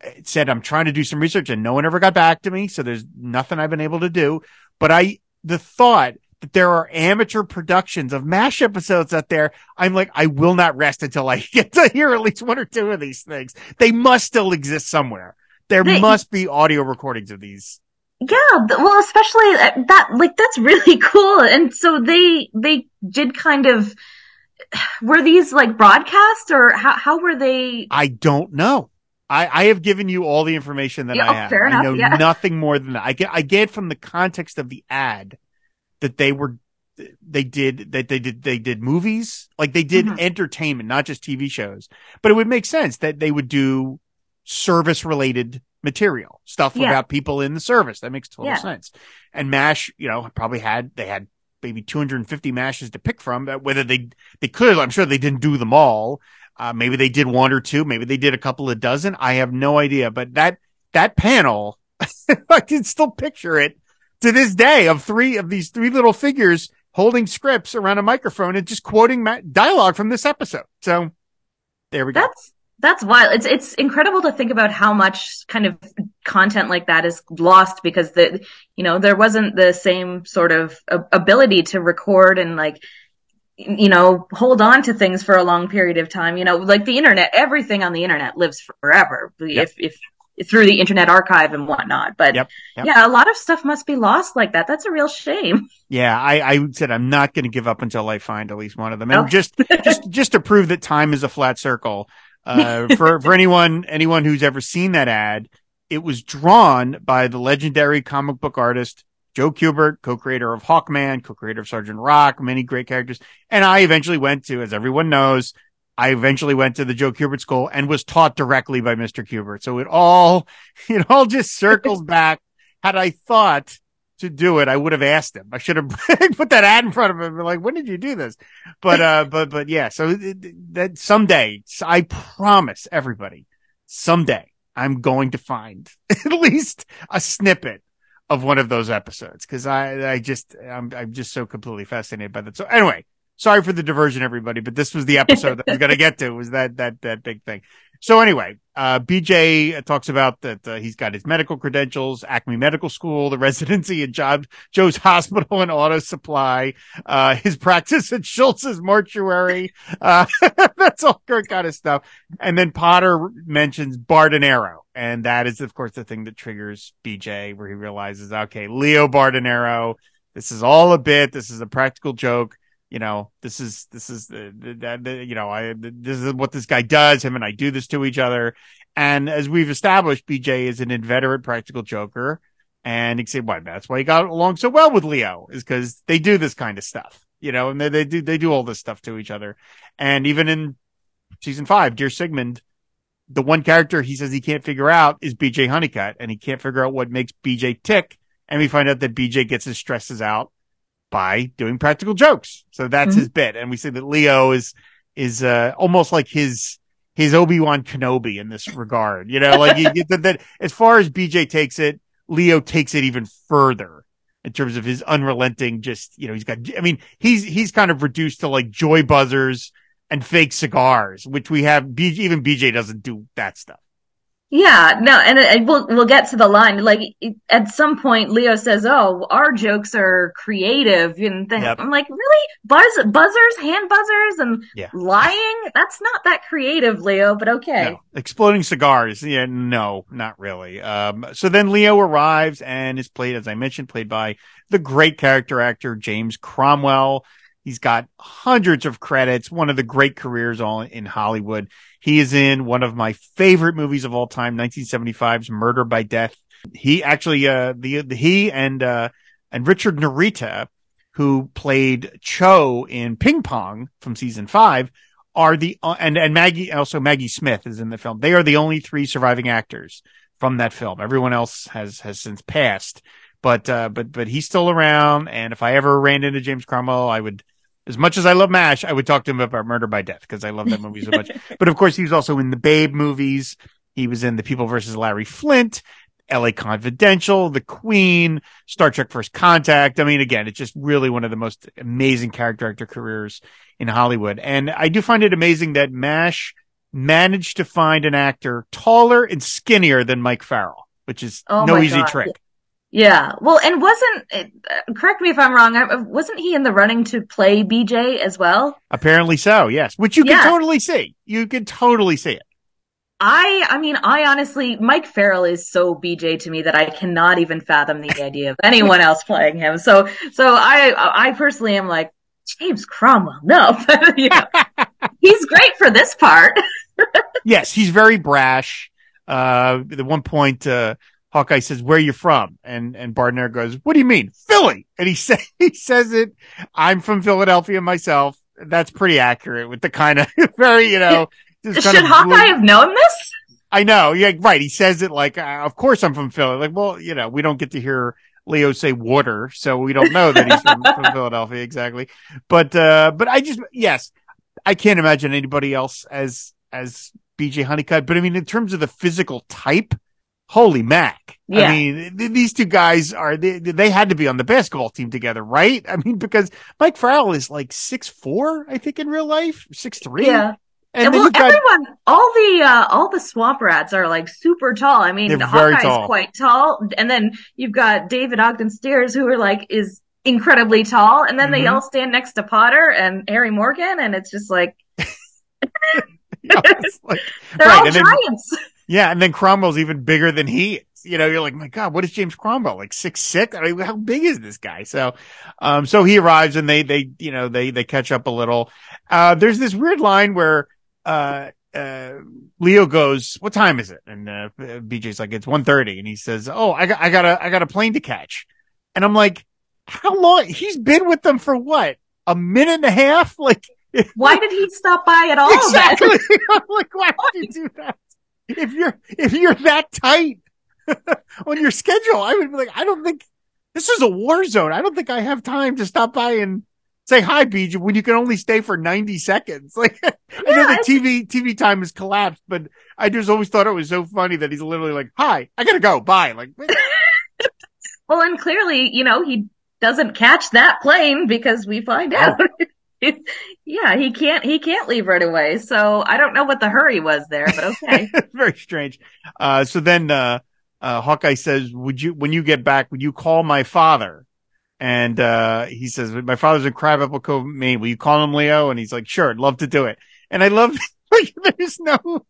it said I'm trying to do some research and no one ever got back to me, so there's nothing I've been able to do. But I the thought that there are amateur productions of MASH episodes out there, I'm like, I will not rest until I get to hear at least one or two of these things. They must still exist somewhere. There They- must be audio recordings of these. Yeah, well, especially uh, that, like, that's really cool. And so they, they did kind of, were these like broadcasts or how, how were they? I don't know. I, I have given you all the information that Yeah, I have. fair I know yeah. nothing more than that. I get, I get from the context of the ad that they were, they did, that they did, they did movies, like they did Mhm. entertainment, not just TV shows. But it would make sense that they would do service related material, stuff Yeah. about people in the service. That makes total Yeah. sense. And MASH, you know, probably had, they had maybe 250 mashes to pick from, whether they, they could, I'm sure they didn't do them all. Uh, maybe they did one or two. Maybe they did a couple of dozen. I have no idea, but that, that panel, I can still picture it to this day of three of these three little figures holding scripts around a microphone and just quoting ma- dialogue from this episode. So there we go. That's, that's wild. It's, it's incredible to think about how much kind of content like that is lost because the, you know, there wasn't the same sort of ability to record and like, you know, hold on to things for a long period of time. You know, like the internet, everything on the internet lives forever. Yep. If, if through the internet archive and whatnot. But Yep, yep. yeah, a lot of stuff must be lost like that. That's a real shame. Yeah, I, I said I'm not going to give up until I find at least one of them, and Okay. just just just to prove that time is a flat circle. Uh, for for anyone anyone who's ever seen that ad, it was drawn by the legendary comic book artist Joe Kubert, co-creator of Hawkman, co-creator of Sergeant Rock, many great characters. And I eventually went to, as everyone knows, I eventually went to the Joe Kubert school and was taught directly by Mr. Kubert. So it all it all just circles back. Had I thought to do it, I would have asked him. I should have put that ad in front of him like, when did you do this? But, uh, but, but yeah, so it- that someday, I promise everybody, someday I'm going to find at least a snippet of one of those episodes. Cause I, I just, I'm, I'm just so completely fascinated by that. So anyway, sorry for the diversion, everybody, but this was the episode that I was going to get to was that, that, that big thing. So anyway, uh, BJ talks about that uh, he's got his medical credentials, Acme Medical School, the residency at Job, Joe's Hospital and Auto Supply, uh, his practice at Schultz's Mortuary. Uh, that's all kind of stuff. And then Potter mentions Bardonaro. And that is, of course, the thing that triggers BJ where he realizes, okay, Leo Bardonaro, this is all a bit. This is a practical joke you know, this is, this is the, the, the, you know, I, this is what this guy does. Him and I do this to each other. And as we've established, BJ is an inveterate practical joker. And can say, why? That's why he got along so well with Leo is because they do this kind of stuff, you know, and they, they do, they do all this stuff to each other. And even in season five, Dear Sigmund, the one character he says he can't figure out is BJ Hunnicutt and he can't figure out what makes BJ tick. And we find out that BJ gets his stresses out by doing practical jokes. So that's Mhm. his bit. And we see that Leo is, is, uh, almost like his, his Obi-Wan Kenobi in this regard. You know, like you get that, that as far as BJ takes it, Leo takes it even further in terms of his unrelenting, just, you know, he's got, I mean, he's, he's kind of reduced to like joy buzzers and fake cigars, which we have, even BJ doesn't do that stuff. Yeah, no, and, and we'll we'll get to the line. Like it- at some point, Leo says, "Oh, our jokes are creative," and then Yep. I'm like, "Really? Buzz buzzers, hand buzzers, and Yeah. lying? That's not that creative, Leo." But okay, No. Exploding cigars. Yeah, no, not really. Um, so then Leo arrives and is played, as I mentioned, played by the great character actor James Cromwell. He's got hundreds of credits, one of the great careers all in Hollywood. He is in one of my favorite movies of all time, 1975's Murder by Death. He actually, uh, the, the he and, uh, and Richard Narita, who played Cho in Ping Pong from season five, are the uh, and and Maggie also Maggie Smith is in the film. They are the only three surviving actors from that film. Everyone else has has since passed, but uh, but but he's still around. And if I ever ran into James Cromwell, I would. As much as I love MASH, I would talk to him about Murder by Death because I love that movie so much. but of course, he was also in the Babe movies. He was in The People versus Larry Flynt, LA Confidential, The Queen, Star Trek First Contact. I mean, again, it's just really one of the most amazing character actor careers in Hollywood. And I do find it amazing that MASH managed to find an actor taller and skinnier than Mike Farrell, which is Oh no easy God. trick. Yeah. Well, and wasn't uh, correct me if I'm wrong? Wasn't he in the running to play BJ as well? Apparently so, yes, which you can totally see. You can totally see it. I, I mean, I honestly, Mike Farrell is so BJ to me that I cannot even fathom the idea of anyone else playing him. So, so I, I personally am like, James Cromwell, no, you he's great for this part. yes, he's very brash. Uh, at one point, uh, Hawkeye says, "Where are you from?" And and Bardner goes, "What do you mean, Philly?" And he say he says it. I'm from Philadelphia myself. That's pretty accurate with the kind of very, you know. Should Hawkeye have known this? I know. Yeah, right. He says it like, uh, "Of course I'm from Philly." Like, well, you know, we don't get to hear Leo say water, so we don't know that he's from, from Philadelphia exactly. But uh, but I just yes, I can't imagine anybody else as as BJ Hunnicutt. But I mean, in terms of the physical type, holy mac! Yeah. I mean, th- these two guys are they, they had to be on the basketball team together, right? I mean, because Mike Farrell is like six four, I think, in real life, six three. Yeah. And, and well, got, everyone, all the uh, all the swamp rats are like super tall. I mean, Hawkeye's tall. quite tall, and then you've got David Ogden Stiers, who are like is incredibly tall, and then mm-hmm. they all stand next to Potter and Harry Morgan, and it's just like, yeah, like they're right, all giants. Then, yeah, and then Cromwell's even bigger than he is. You know, you're like, my God, what is James Cromwell? Like six six? I mean, how big is this guy? So, um, so he arrives and they, they, you know, they, they catch up a little. Uh, there's this weird line where uh, uh, Leo goes, what time is it? And, uh, BJ's like, it's 1.30. And he says, oh, I got, I got a, I got a plane to catch. And I'm like, how long? He's been with them for what? A minute and a half? Like, why did he stop by at all? Exactly. I'm like, why would you do that? If you're, if you're that tight on your schedule, I would be like, I don't think this is a war zone. I don't think I have time to stop by and say hi, BJ, when you can only stay for 90 seconds. Like, yeah, I know the TV, TV time has collapsed, but I just always thought it was so funny that he's literally like, hi, I gotta go. Bye. Like, well, and clearly, you know, he doesn't catch that plane because we find oh. out. yeah, he can't, he can't leave right away. So I don't know what the hurry was there, but okay. Very strange. Uh, so then, uh, uh, Hawkeye says, would you, when you get back, would you call my father? And, uh, he says, my father's in Crabapple Cove, Maine. Will you call him Leo? And he's like, sure, I'd love to do it. And I love, there's no,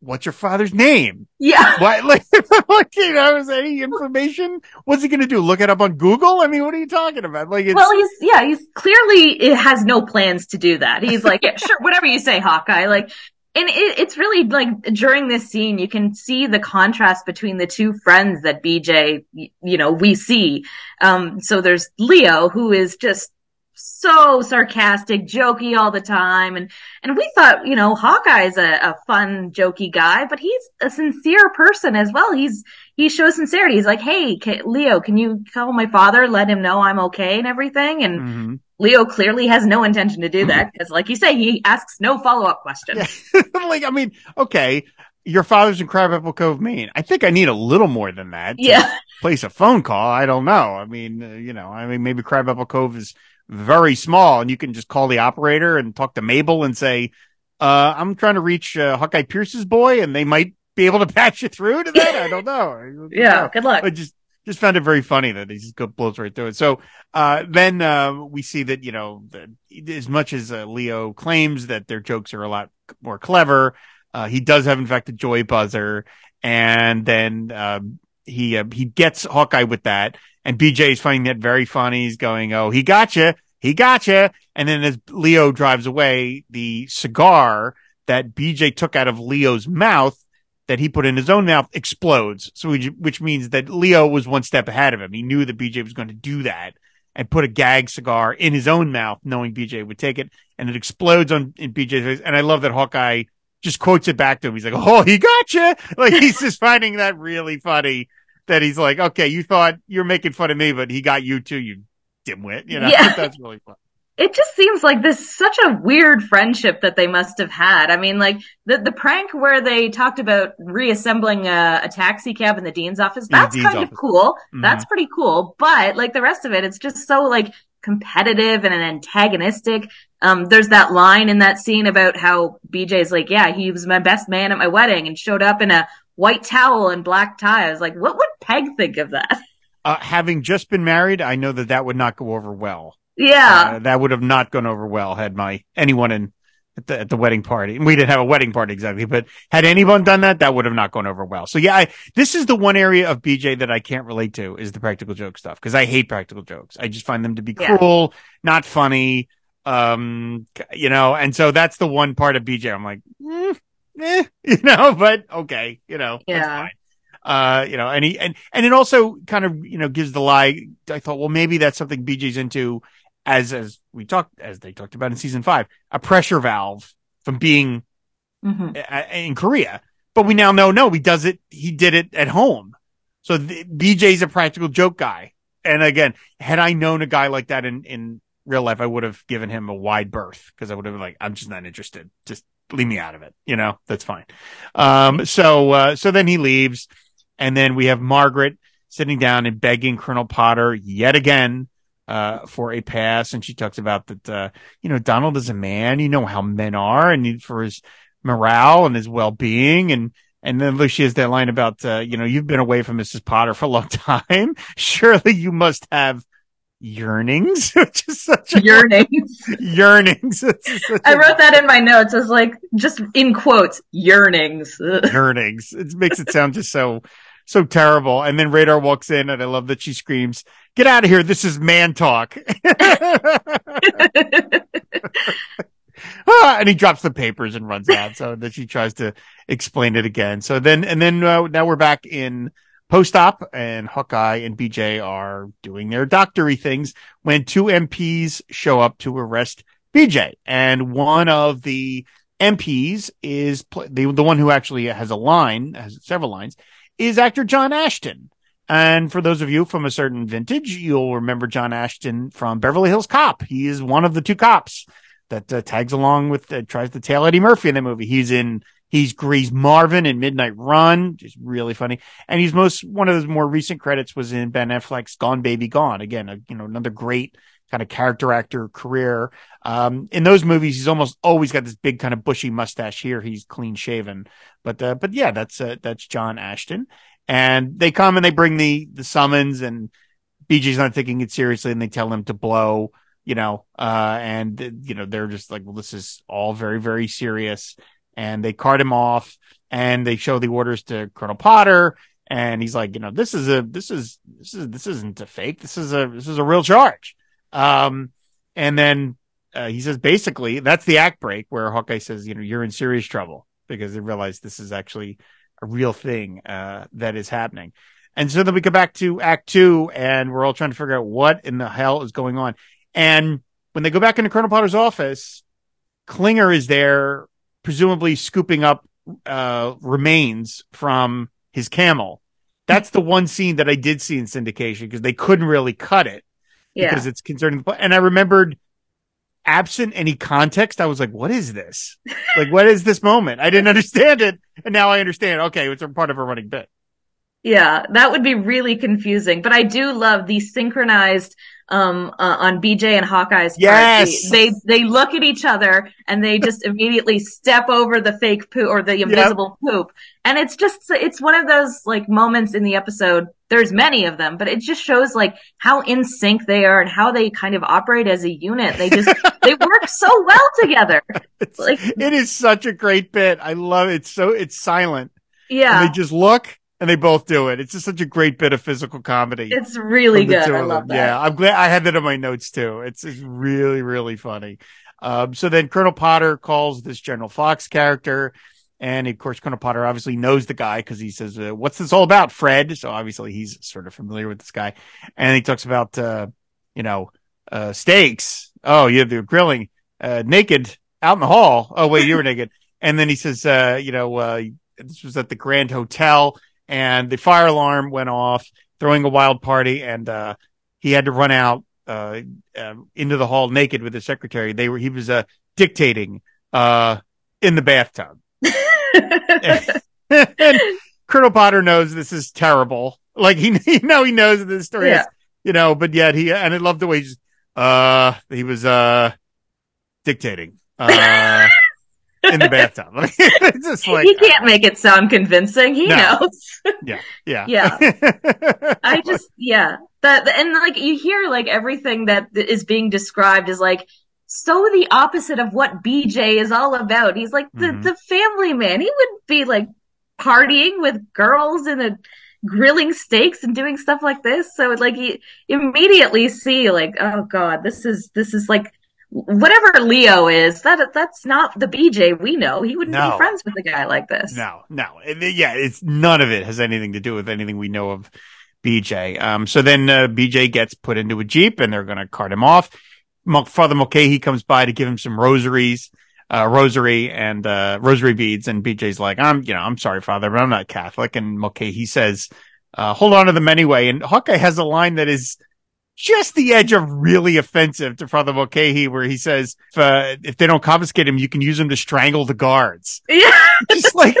what's your father's name? Yeah. What, like, like, you know, is any information? What's he going to do? Look it up on Google? I mean, what are you talking about? Like, well, he's, yeah, he's clearly it has no plans to do that. He's like, yeah, sure, whatever you say, Hawkeye. Like, and it, it's really like during this scene, you can see the contrast between the two friends that BJ, you know, we see. Um, so there's Leo, who is just so sarcastic, jokey all the time. And, and we thought, you know, Hawkeye's a, a fun, jokey guy, but he's a sincere person as well. He's, he shows sincerity. He's like, Hey, can, Leo, can you call my father? Let him know I'm okay and everything. And mm-hmm. Leo clearly has no intention to do that because, like you say, he asks no follow up questions. like, I mean, okay, your father's in Crabapple Cove, Maine. I think I need a little more than that. yeah. Place a phone call. I don't know. I mean, uh, you know, I mean, maybe Crabapple Cove is very small and you can just call the operator and talk to Mabel and say, uh, I'm trying to reach uh, Hawkeye Pierce's boy and they might be able to patch you through to that. I don't know. yeah. Know. Good luck. But just, just found it very funny that he just blows right through it. So, uh, then, uh, we see that, you know, that as much as uh, Leo claims that their jokes are a lot more clever, uh, he does have, in fact, a joy buzzer. And then, um, he, uh, he gets Hawkeye with that. And BJ is finding that very funny. He's going, Oh, he got you. He got you. And then as Leo drives away, the cigar that BJ took out of Leo's mouth that he put in his own mouth explodes. So, which means that Leo was one step ahead of him. He knew that BJ was going to do that and put a gag cigar in his own mouth, knowing BJ would take it, and it explodes on in BJ's face. And I love that Hawkeye just quotes it back to him. He's like, "Oh, he got you!" Like he's just finding that really funny. That he's like, "Okay, you thought you're making fun of me, but he got you too, you dimwit." You know, yeah. that's really fun it just seems like this such a weird friendship that they must have had. I mean, like the the prank where they talked about reassembling a, a taxi cab in the dean's office. That's dean's kind office. of cool. Mm-hmm. That's pretty cool. But like the rest of it, it's just so like competitive and antagonistic. Um, there's that line in that scene about how BJ's like, yeah, he was my best man at my wedding and showed up in a white towel and black tie. I was like, what would Peg think of that? Uh, having just been married, I know that that would not go over well. Yeah. Uh, that would have not gone over well had my anyone in at the, at the wedding party. And we didn't have a wedding party exactly, but had anyone done that, that would have not gone over well. So yeah, I, this is the one area of BJ that I can't relate to is the practical joke stuff because I hate practical jokes. I just find them to be Yeah. cruel, not funny. Um, you know, and so that's the one part of BJ. I'm like, mm, eh, you know, but okay, you know, that's Yeah. fine. Uh, you know, and he, and, and it also kind of, you know, gives the lie. I thought, well, maybe that's something BJ's into as, as we talked, as they talked about in season five, a pressure valve from being Mhm. a- in Korea. But we now know, no, he does it. He did it at home. So the, BJ's a practical joke guy. And again, had I known a guy like that in, in real life, I would have given him a wide berth because I would have been like, I'm just not interested. Just leave me out of it. You know, that's fine. Um, so, uh, so then he leaves and then we have Margaret sitting down and begging Colonel Potter yet again, uh, for a pass. And she talks about that, uh, you know, Donald is a man. You know how men are and for his morale and his well-being. And, and then Lucy has that line about, uh, you know, you've been away from Mrs. Potter for a long time. Surely you must have yearnings, which is such a Yearnings. yearnings. I I wrote that in my notes as like just in quotes, yearnings. Yearnings. It makes it sound just so, so terrible. And then Radar walks in and I love that she screams, get out of here. This is man talk. Ah, and he drops the papers and runs out. So that she tries to explain it again. So then, and then uh, now we're back in post-op and Hawkeye and BJ are doing their doctory things when two MPs show up to arrest BJ. And one of the MPs is the, the one who actually has a line, has several lines, is actor John Ashton. And for those of you from a certain vintage, you'll remember John Ashton from Beverly Hills Cop. He is one of the two cops that uh, tags along with, uh, tries to tail Eddie Murphy in the movie. He's in, he's Grease Marvin in Midnight Run, just really funny. And he's most, one of his more recent credits was in Ben Affleck's Gone Baby Gone. Again, a, you know, another great kind of character actor career. Um, in those movies, he's almost always got this big kind of bushy mustache here. He's clean shaven, but, uh, but yeah, that's, uh, that's John Ashton. And they come and they bring the, the summons and BJ's not taking it seriously and they tell him to blow, you know, uh, and, you know, they're just like, well, this is all very, very serious. And they cart him off and they show the orders to Colonel Potter. And he's like, you know, this is a, this is, this is, this isn't a fake. This is a, this is a real charge. Um, and then, uh, he says basically that's the act break where Hawkeye says, you know, you're in serious trouble because they realize this is actually a real thing, uh, that is happening. And so then we go back to act two and we're all trying to figure out what in the hell is going on. And when they go back into Colonel Potter's office, Klinger is there, presumably scooping up, uh, remains from his camel. That's the one scene that I did see in syndication because they couldn't really cut it Yeah. because it's concerning. And I remembered absent any context, I was like, what is this? like, what is this moment? I didn't understand it. And now I understand. Okay. It's a part of a running bit. Yeah, that would be really confusing. But I do love the synchronized um uh, on BJ and Hawkeye's. Yes. The- They they look at each other and they just immediately step over the fake poop or the invisible poop. And it's just it's one of those like moments in the episode. There's many of them, but it just shows like how in sync they are and how they kind of operate as a unit. They just they work so well together. It's, Like- it is such a great bit. I love it. It's so, it's silent. Yeah. And they just look and they both do it. It's just such a great bit of physical comedy. It's really good. I love that. Yeah, I'm glad I had that in my notes too. It's, it's really, really funny. Um, so then Colonel Potter calls this General Fox character. And of course, Colonel Potter obviously knows the guy because he says, uh, what's this all about, Fred? So obviously he's sort of familiar with this guy. And he talks about, uh, you know, uh, steaks. Oh, yeah, they're grilling, uh, naked out in the hall. Oh, wait, you were naked. And then he says, uh, you know, uh, this was at the Grand Hotel and the fire alarm went off throwing a wild party and, uh, he had to run out, uh, uh, into the hall naked with his secretary. They were, he was, uh, dictating, uh, in the bathtub. and Colonel Potter knows this is terrible. Like he, you know, he knows that this story Yeah. is, you know, but yet he, and I love the way he just, uh, he was, uh, dictating, uh, in the bathtub. Like, it's just like, he can't make it sound convincing. He No. knows. yeah, yeah. Yeah. I just, yeah, that, and like you hear like everything that is being described is like so the opposite of what BJ is all about. He's like the, Mhm. the family man. He wouldn't be like partying with girls and a grilling steaks and doing stuff like this. So like you immediately see like, oh God, this is, this is like whatever Leo is, that, that's not the BJ we know. He wouldn't No. be friends with a guy like this. No, no. Yeah, it's none of it has anything to do with anything we know of BJ. Um, so then uh, BJ gets put into a Jeep and they're going to cart him off. Father Mulcahy comes by to give him some rosaries, uh, rosary and, uh, rosary beads. And BJ's like, I'm, you know, I'm sorry, Father, but I'm not Catholic. And Mulcahy says, uh, hold on to them anyway. And Hawkeye has a line that is just the edge of really offensive to Father Mulcahy where he says, if, uh, if they don't confiscate him, you can use him to strangle the guards Yeah. just like,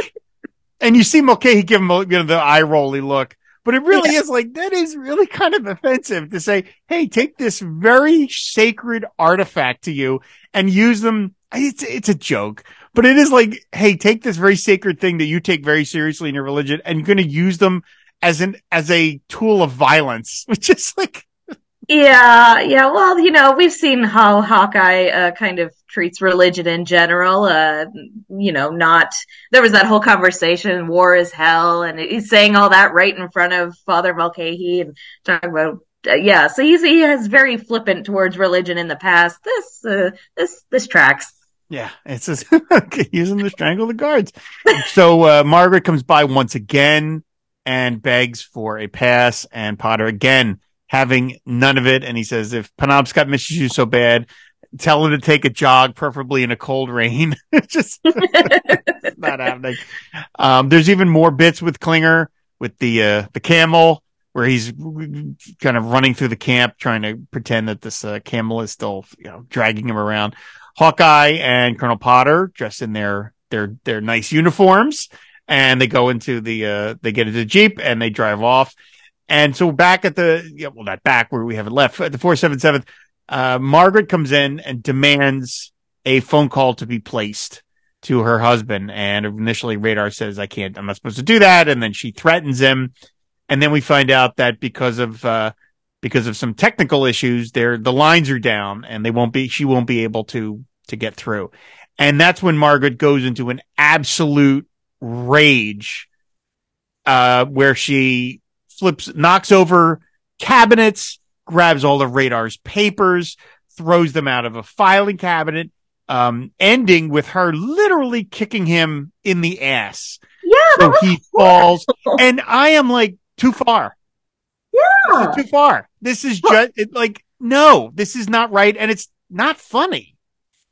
and you see Mulcahy give him a, you know, the eye rolly look, but it really is like, that is really kind of offensive to say, Hey, take this very sacred artifact to you and use them. It's, it's a joke, but it is like, Hey, take this very sacred thing that you take very seriously in your religion and you're going to use them as an, as a tool of violence, which is like, Yeah, yeah. Well, you know, we've seen how Hawkeye uh, kind of treats religion in general. Uh, you know, not there was that whole conversation, war is hell, and he's saying all that right in front of Father Mulcahy and talking about. Uh, yeah, so he's he has very flippant towards religion in the past. This uh, this this tracks. Yeah, it's just using to strangle the guards. so uh, Margaret comes by once again and begs for a pass, and Potter again having none of it. And he says, "If Penobscot misses you so bad, tell him to take a jog, preferably in a cold rain." Just not happening. Um, there's even more bits with Klinger with the uh, the camel. Where he's kind of running through the camp, trying to pretend that this uh, camel is still, you know, dragging him around. Hawkeye and Colonel Potter dressed in their their their nice uniforms, and they go into the uh they get into the jeep and they drive off. And so back at the yeah, well not back where we have it left at the four seven seventh, uh Margaret comes in and demands a phone call to be placed to her husband. And initially Radar says I can't I'm not supposed to do that, and then she threatens him. And then we find out that because of uh because of some technical issues, there the lines are down and they won't be she won't be able to to get through. And that's when Margaret goes into an absolute rage, uh, where she flips, knocks over cabinets, grabs all of Radar's papers, throws them out of a filing cabinet, um, ending with her literally kicking him in the ass. Yeah, So he falls. And I am like, too far. Yeah. Too far. This is just it, like, no, this is not right. And it's not funny.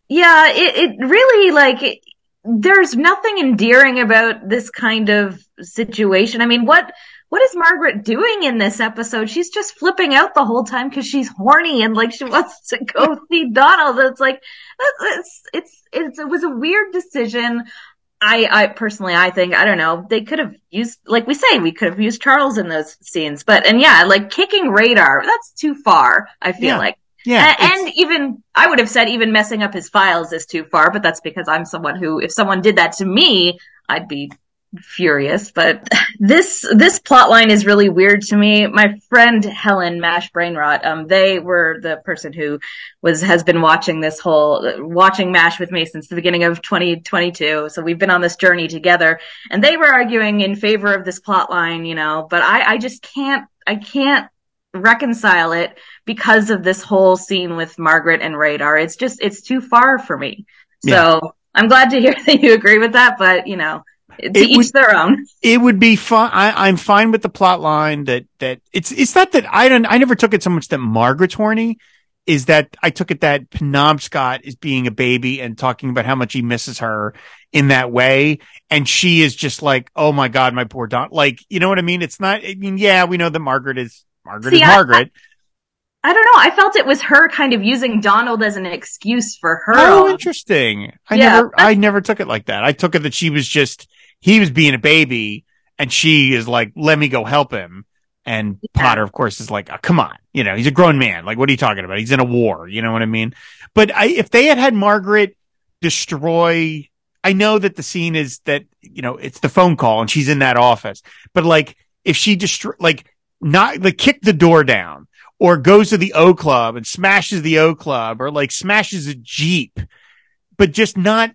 Yeah, it, it really like it, there's nothing endearing about this kind of situation. I mean, what what is Margaret doing in this episode? She's just flipping out the whole time because she's horny and like she wants to go see Donald. It's like it's, it's it's it was a weird decision. I, I personally, I think, I don't know, they could have used, like we say, we could have used Charles in those scenes, but, and yeah, like kicking radar, that's too far, I feel Yeah. like. Yeah. And even I would have said even messing up his files is too far, but that's because I'm someone who, if someone did that to me, I'd be furious. But this this plot line is really weird to me. My friend Helen Mash Brainrot, um, they were the person who was has been watching this whole watching Mash with me since the beginning of 2022. So we've been on this journey together, and they were arguing in favor of this plot line, you know. But I I just can't I can't reconcile it because of this whole scene with Margaret and Radar. It's just, it's too far for me. So I'm glad to hear that you agree with that, but you know, to It each would- their own. it would be fun. I, I'm fine with the plot line that, that it's, it's not that I don't, I never took it so much that Margaret's horny is that I took it that Penobscot is being a baby and talking about how much he misses her in that way. And she is just like, Oh my God, my poor Don. Like, you know what I mean? It's not, I mean, yeah, we know that Margaret is, Margaret See, is I- Margaret. I don't know. I felt it was her kind of using Donald as an excuse for her. Oh, own- interesting. I Yeah, never, I never took it like that. I took it that she was just, he was being a baby and she is like, let me go help him. And Yeah. Potter, of course, is like, oh, come on. You know, he's a grown man. Like, what are you talking about? He's in a war. You know what I mean? But I, if they had had Margaret destroy, I know that the scene is that, you know, it's the phone call and she's in that office, but like, if she destroy, like, not, like, kick the door down or goes to the O Club and smashes the O Club, or like smashes a Jeep, but just not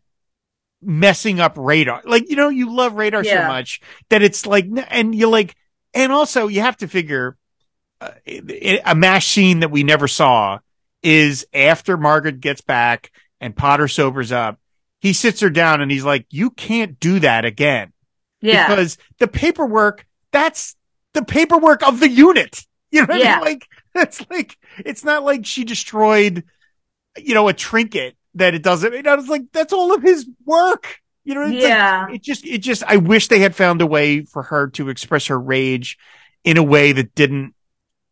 messing up radar. Like, you know, you love radar Yeah. so much that it's like, and you're like, and also you have to figure uh, a mash scene that we never saw is after Margaret gets back and Potter sobers up. He sits her down and he's like, you can't do that again Yeah. because the paperwork, that's the paperwork of the unit. You know what I Yeah. mean? Like, that's like, it's not like she destroyed, you know, a trinket that it doesn't, you know, it's like, that's all of his work. You know, it's like- yeah. it just, it just, I wish they had found a way for her to express her rage in a way that didn't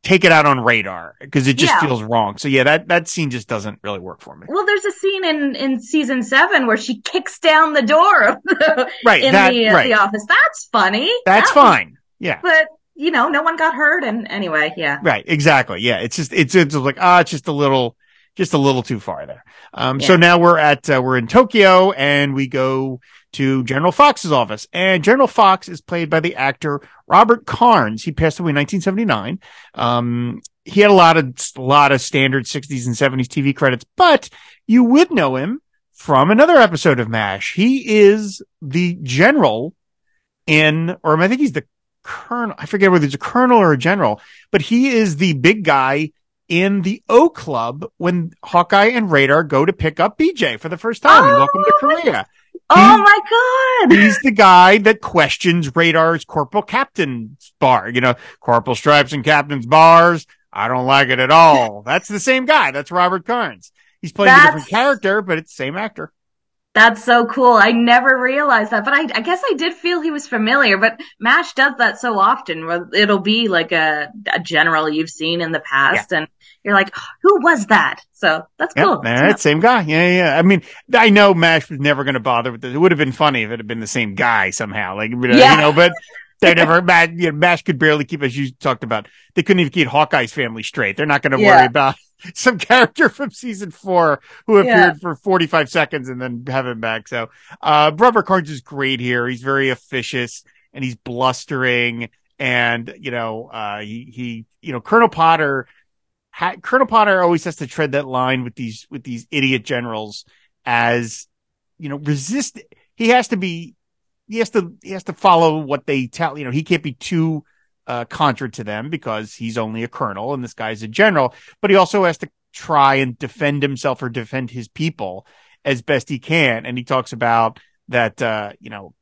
take it out on radar because it just Yeah. feels wrong. So yeah, that, that scene just doesn't really work for me. Well, there's a scene in, in season seven where she kicks down the door the, Right. in that, the, uh, right. the office. That's funny. That's That was- fine. Yeah. But, you know, no one got hurt. And anyway, yeah. Right. Exactly. Yeah. It's just, it's, it's like, ah, it's just a little, just a little too far there. Um, so now we're at, uh, we're in Tokyo and we go to General Fox's office and General Fox is played by the actor Robert Karnes. He passed away in 1979. Um, he had a lot of, a lot of standard 60s and 70s TV credits, but you would know him from another episode of MASH. He is the general in, or I think he's the colonel. I forget whether he's a colonel or a general, but he is the big guy in the O Club when Hawkeye and Radar go to pick up BJ for the first time. Oh, Welcome to oh, Korea. Oh my God. He's the guy that questions Radar's Corporal Captain's bar. You know, Corporal Stripes and Captain's bars. I don't like it at all. That's the same guy. That's Robert Karnes. He's playing a different character, but it's the same actor. That's so cool. I never realized that, but I, I guess I did feel he was familiar, but MASH does that so often where it'll be like a, a general you've seen in the past and you're like, who was that? So that's Yeah, cool. nah, it's same guy. Yeah, yeah. I mean, I know Mash was never going to bother with this. It would have been funny if it had been the same guy somehow, like you know, Yeah. you know, but they never. Mash, you know, Mash could barely keep, as you talked about, they couldn't even keep Hawkeye's family straight. They're not going to Yeah. worry about some character from season four who appeared Yeah. for 45 seconds and then have him back. So, uh, Robert Karnes is great here. He's very officious and he's blustering and, you know, uh, he, he, you know, Colonel Potter, ha- Colonel Potter always has to tread that line with these, with these idiot generals as, you know, resist. He has to be, he has to, he has to follow what they tell, you know, he can't be too, uh, contra to them because he's only a colonel and this guy's a general, but he also has to try and defend himself or defend his people as best he can. And he talks about that, uh, you know,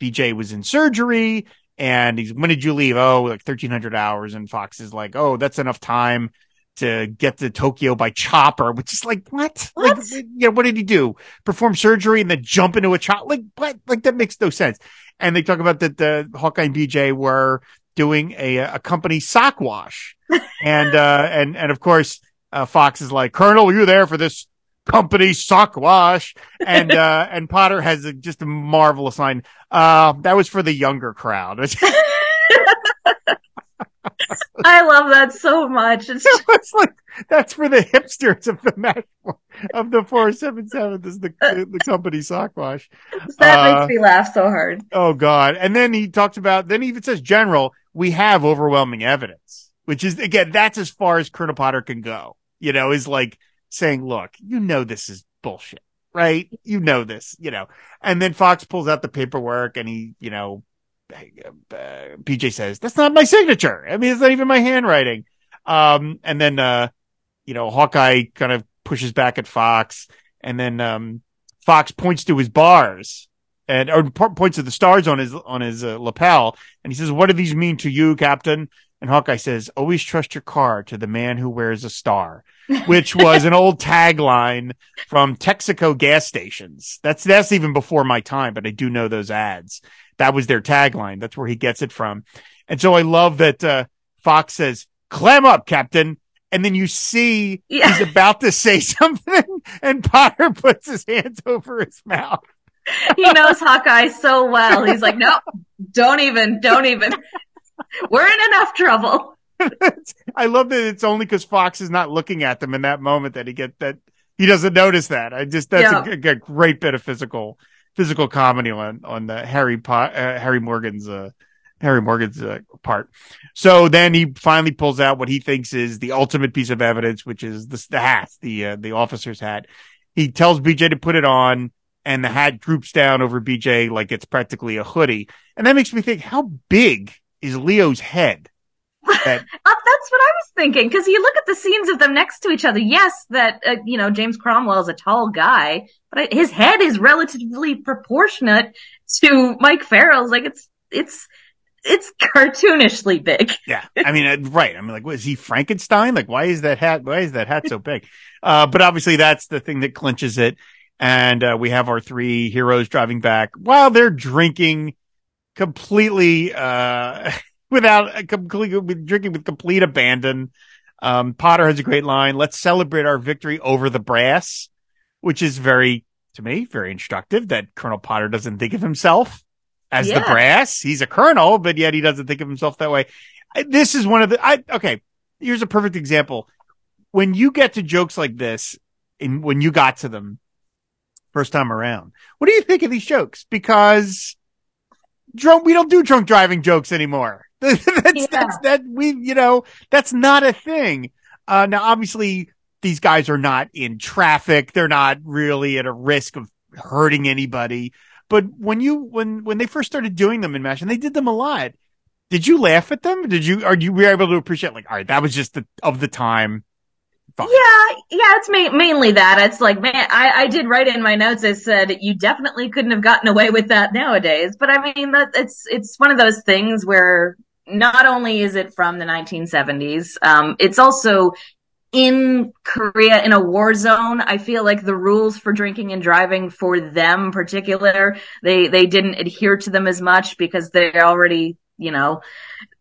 BJ was in surgery and he's, when did you leave? Oh, like 1300 hours. And Fox is like, oh, that's enough time to get to Tokyo by chopper, which is like, what? What? Like, yeah, what did he do? Perform surgery and then jump into a chopper? Like, what? Like, that makes no sense. And they talk about that the Hawkeye and BJ were doing a, a company sock wash. and, uh, and, and of course, uh, Fox is like, Colonel, you there for this company sock wash? And, uh, and Potter has a, just a marvelous line. Uh, that was for the younger crowd. I love that so much. It's just, it's like that's for the hipsters of the match of the four seven seven. This is the the company sock wash. that Uh, makes me laugh so hard. Oh God! And then he talks about. Then he even says, "General, we have overwhelming evidence," which is again that's as far as Colonel Potter can go. You know, is like saying, "Look, you know this is bullshit, right? You know this, you know." And then Fox pulls out the paperwork, and he, you know, uh, BJ says, "That's not my signature. I mean, it's not even my handwriting." Um, and then, uh, you know, Hawkeye kind of pushes back at Fox, and then um, Fox points to his bars and or points to the stars on his on his uh, lapel, and he says, "What do these mean to you, Captain?" And Hawkeye says, "Always trust your car to the man who wears a star," which was an old tagline from Texaco gas stations. That's that's even before my time, but I do know those ads. That was their tagline. That's where he gets it from. And so I love that uh, Fox says, "Clam up, Captain." And then you see Yeah. he's about to say something, and Potter puts his hands over his mouth. He knows Hawkeye so well. He's like, nope, don't even, don't even. We're in enough trouble. I love that it's only because Fox is not looking at them in that moment that he get that he doesn't notice that. I just that's a, a great bit of physical physical comedy on on the Harry po- uh, Harry Morgan's uh, Harry Morgan's uh, part. So then he finally pulls out what he thinks is the ultimate piece of evidence, which is the, the hat, the uh, the officer's hat. He tells BJ to put it on, and the hat droops down over BJ like it's practically a hoodie. And that makes me think, how big is Leo's head? That- uh, that's what I was thinking. Because you look at the scenes of them next to each other. Yes, that uh, you know James Cromwell is a tall guy, but his head is relatively proportionate to Mike Farrell's. Like it's it's it's cartoonishly big. yeah, I mean, uh, right. I mean, like, was he Frankenstein? Like, why is that hat? Why is that hat so big? Uh, but obviously, that's the thing that clinches it. And uh, we have our three heroes driving back while they're drinking completely uh, without a completely drinking with complete abandon. Um, Potter has a great line. Let's celebrate our victory over the brass, which is very, to me, very instructive that Colonel Potter doesn't think of himself as yeah. the brass. He's a colonel, but yet he doesn't think of himself that way. This is one of the, I, okay, here's a perfect example. When you get to jokes like this, and when you got to them first time around, what do you think of these jokes? Because drunk, we don't do drunk driving jokes anymore. that's, yeah. that's, that we, you know, that's not a thing. Uh, now obviously these guys are not in traffic. They're not really at a risk of hurting anybody. But when you when when they first started doing them in Mash, and they did them a lot, did you laugh at them? Did you are you were able to appreciate like all right, that was just the of the time. Fine. Yeah, yeah, it's ma- mainly that. It's like, man, I, I did write in my notes. I said you definitely couldn't have gotten away with that nowadays. But I mean, that it's it's one of those things where not only is it from the 1970s, um, it's also in Korea in a war zone, I feel like the rules for drinking and driving for them particular, they, they didn't adhere to them as much because they already, you know,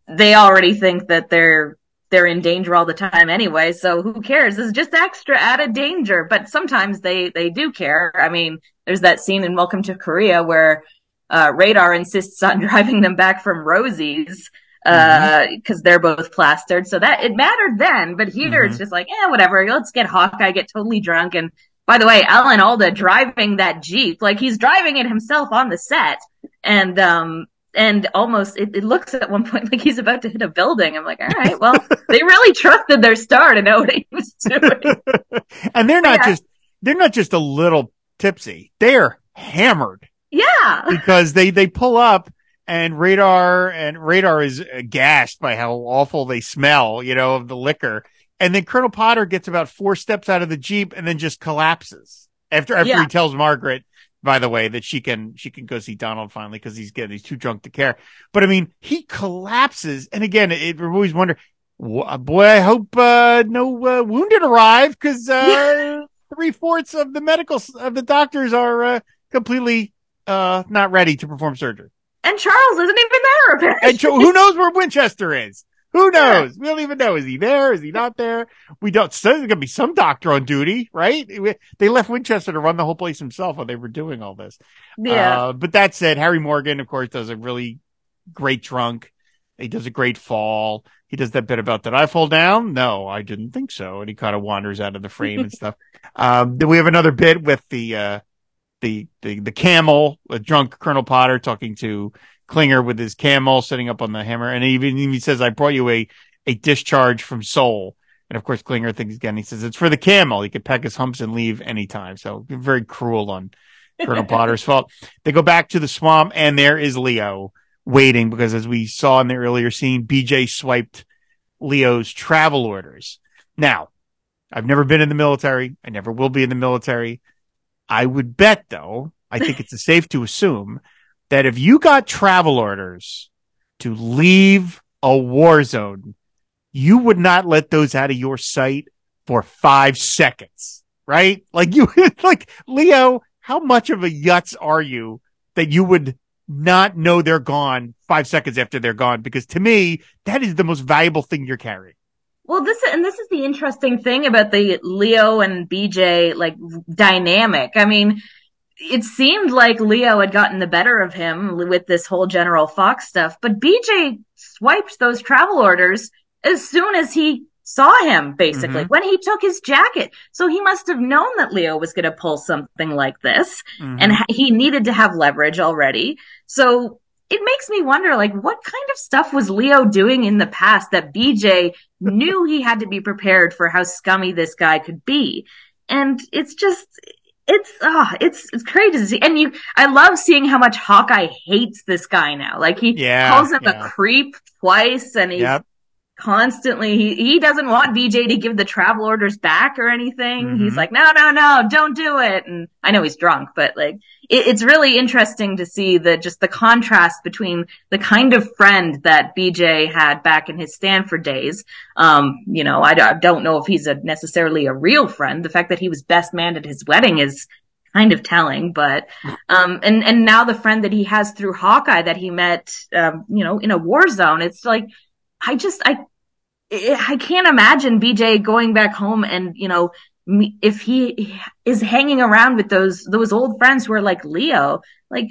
they already think that they're, they're in danger all the time anyway. So who cares? Is just extra added danger, but sometimes they, they do care. I mean, there's that scene in Welcome to Korea where, uh, Radar insists on driving them back from Rosie's because mm-hmm. uh, they're both plastered. So that it mattered then, but here mm-hmm. it's just like, yeah, whatever. Let's get Hawkeye, get totally drunk. And by the way, Alan Alda driving that Jeep, like he's driving it himself on the set. And, um, and almost it, it, looks at one point like he's about to hit a building. I'm like, all right, well, they really trusted their star to know what he was doing. and they're not yeah. just they're not just a little tipsy; they're hammered. Yeah, because they they pull up and radar and radar is aghast by how awful they smell, you know, of the liquor. And then Colonel Potter gets about four steps out of the Jeep and then just collapses after, after yeah. he tells Margaret, by the way, that she can, she can go see Donald finally because he's getting, he's too drunk to care. But I mean, he collapses. And again, it, it always wonder, boy, I hope, uh, no, uh, wounded arrive because, uh, three fourths of the medical, of the doctors are, uh, completely, uh, not ready to perform surgery. And Charles isn't even there, apparently. And who knows where Winchester is? Who knows? We don't even know. Is he there? Is he not there? We don't. So there's going to be some doctor on duty, right? They left Winchester to run the whole place himself while they were doing all this. Yeah. Uh, but that said, Harry Morgan, of course, does a really great drunk. He does a great fall. He does that bit about, did I fall down? No, I didn't think so. And he kind of wanders out of the frame and stuff. Um, then we have another bit with the, uh, the the the camel, a drunk Colonel Potter talking to Klinger with his camel sitting up on the hammer, and even he says, "I brought you a a discharge from Seoul." And of course, Klinger thinks again. He says, "It's for the camel. He could peck his humps and leave anytime." So very cruel on Colonel Potter's fault. They go back to the swamp, and there is Leo waiting because, as we saw in the earlier scene, BJ swiped Leo's travel orders. Now, I've never been in the military. I never will be in the military. I would bet though, I think it's safe to assume that if you got travel orders to leave a war zone, you would not let those out of your sight for five seconds, right? Like you, like Leo, how much of a yutz are you that you would not know they're gone five seconds after they're gone? Because to me, that is the most valuable thing you're carrying. Well, this and this is the interesting thing about the Leo and BJ like dynamic. I mean, it seemed like Leo had gotten the better of him with this whole General Fox stuff, but BJ swiped those travel orders as soon as he saw him, basically, mm-hmm. when he took his jacket. So he must have known that Leo was going to pull something like this, mm-hmm. and he needed to have leverage already. So it makes me wonder, like, what kind of stuff was Leo doing in the past that BJ knew he had to be prepared for how scummy this guy could be? And it's just, it's, ah, oh, it's, it's crazy to see. And you, I love seeing how much Hawkeye hates this guy now. Like, he Yeah, calls him yeah. a creep twice and he's Yep. Constantly he, he doesn't want BJ to give the travel orders back or anything. Mhm. He's like, no, no, no, don't do it. And I know he's drunk, but like it, it's really interesting to see the just the contrast between the kind of friend that BJ had back in his Stanford days. Um, you know, I don't know if he's a necessarily a real friend. The fact that he was best man at his wedding is kind of telling, but um, and and now the friend that he has through Hawkeye that he met, um, you know, in a war zone. It's like I just I I can't imagine BJ going back home and you know if he is hanging around with those those old friends who are like Leo, like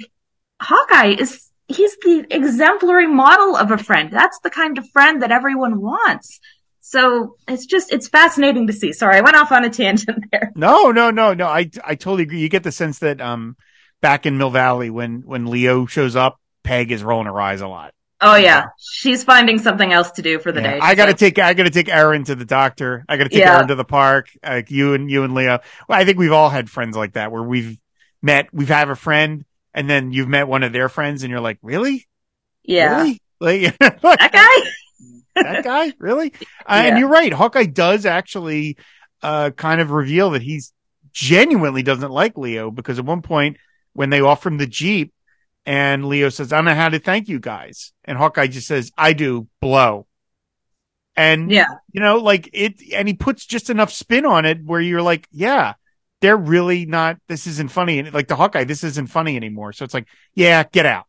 Hawkeye is he's the exemplary model of a friend. That's the kind of friend that everyone wants. So it's just it's fascinating to see. Sorry, I went off on a tangent there. No, no, no, no. I I totally agree. You get the sense that um back in Mill Valley when when Leo shows up, Peg is rolling her eyes a lot. Oh yeah, she's finding something else to do for the Yeah, day. I got to So- take I got to take Erin to the doctor. I got to take Yeah. Erin to the park. Like you and you and Leo. Well, I think we've all had friends like that where we've met. We've had a friend, and then you've met one of their friends, and you're like, really, yeah, really, like that guy. that guy, really? Uh, And you're right. Hawkeye does actually uh kind of reveal that he's genuinely doesn't like Leo because at one point when they offer him the Jeep and Leo says, I don't know how to thank you guys. And Hawkeye just says, I do blow. And Yeah, you know, like it, and he puts just enough spin on it where you're like, yeah, they're really not, this isn't funny. And like the Hawkeye, this isn't funny anymore. So it's like, yeah, get out.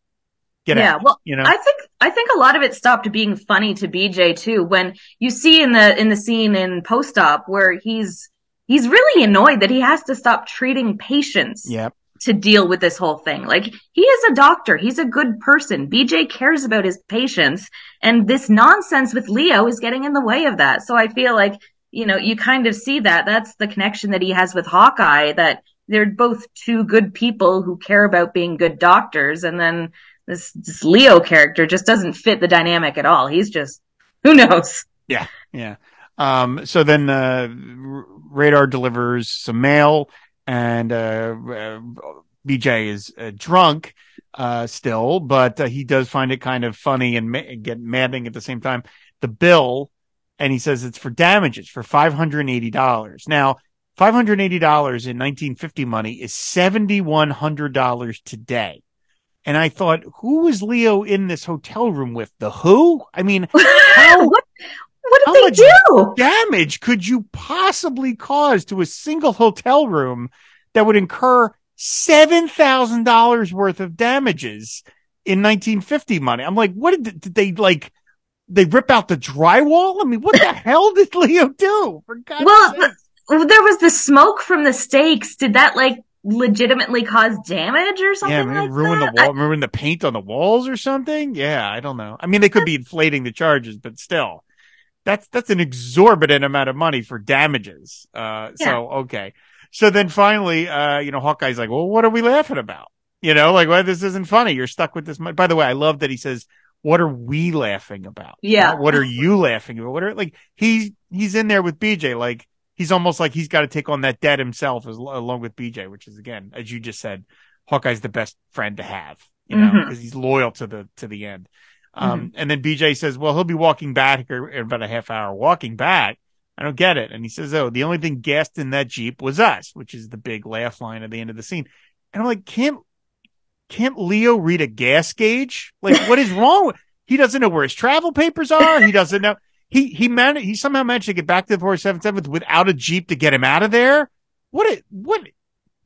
Get yeah. out. Well, You know? I think I think a lot of it stopped being funny to BJ too when you see in the in the scene in post op where he's he's really annoyed that he has to stop treating patients Yep. To deal with this whole thing. Like he is a doctor, he's a good person. BJ cares about his patients and this nonsense with Leo is getting in the way of that. So I feel like, you know, you kind of see that that's the connection that he has with Hawkeye that they're both two good people who care about being good doctors and then this, this Leo character just doesn't fit the dynamic at all. He's just, who knows? Yeah. Yeah. Um, so then, uh, radar delivers some mail and, uh, uh BJ is uh, drunk, uh, still, but uh, he does find it kind of funny and ma- get maddening at the same time. The bill, and he says it's for damages for $580. Now, $580 in 1950 money is $7,100 today. And I thought, who was Leo in this hotel room with? The who? I mean, How- what, what how did they much do? damage could you possibly cause to a single hotel room that would incur $7,000 worth of damages in 1950 money? I'm like, what did, did they like? They rip out the drywall? I mean, what the hell did Leo do? For God's Well, sake. There was the smoke from the stakes. Did that like legitimately cause damage or something Yeah, maybe like ruin that? the wall, ruin the paint on the walls or something. Yeah, I don't know. I mean, they could be inflating the charges, but still, that's that's an exorbitant amount of money for damages. Uh, so okay. So then finally, uh, you know, Hawkeye's like, well, what are we laughing about? You know, like, well, this isn't funny. You're stuck with this money. By the way, I love that he says, what are we laughing about? Yeah. Not what are you laughing about? What are, like, he's, he's in there with BJ. Like, he's almost like he's got to take on that debt himself as, along with BJ, which is again, as you just said, Hawkeye's the best friend to have, you know, Mhm. because he's loyal to the, to the end. Um, and then BJ says, well, he'll be walking back in about a half hour. Walking back. I don't get it. And he says, oh, the only thing gassed in that Jeep was us, which is the big laugh line at the end of the scene. And I'm like, can't, can't Leo read a gas gauge? Like, what is wrong with, he doesn't know where his travel papers are. He doesn't know. He, he managed, he somehow managed to get back to the 477 without a Jeep to get him out of there. What, a, what,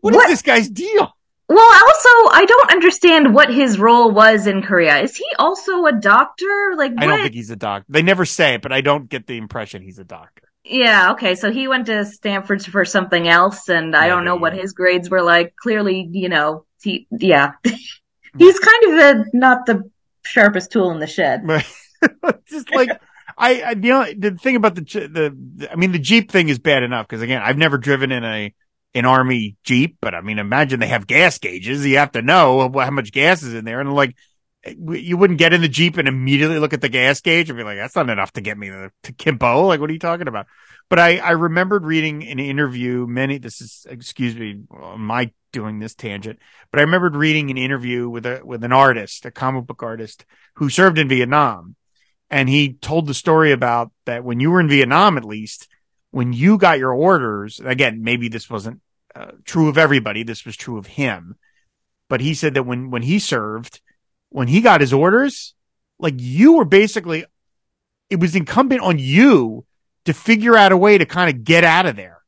what is this guy's deal? Well, also, I don't understand what his role was in Korea. Is he also a doctor? Like, I don't think he's a doctor. They never say it, but I don't get the impression he's a doctor. Yeah, okay. So he went to Stanford for something else, and I don't know what Maybe. his grades were like. Clearly, you know, he, yeah. He's kind of a, not the sharpest tool in the shed. But just like I, I the only, the thing about the, the the I mean the Jeep thing is bad enough because again I've never driven in a an army Jeep, but I mean imagine they have gas gauges. You have to know how much gas is in there, and like eh, you wouldn't get in the Jeep and immediately look at the gas gauge and be like, that's not enough to get me to, to Kimpo. Like, what are you talking about? But I, I remembered reading an interview many, this is, excuse me, my doing this tangent, but I remembered reading an interview with a, with an artist, a comic book artist who served in Vietnam. And he told the story about that when you were in Vietnam, at least when you got your orders, again, maybe this wasn't uh, true of everybody. This was true of him, but he said that when, when he served, when he got his orders, like you were basically, it was incumbent on you to figure out a way to kind of get out of there.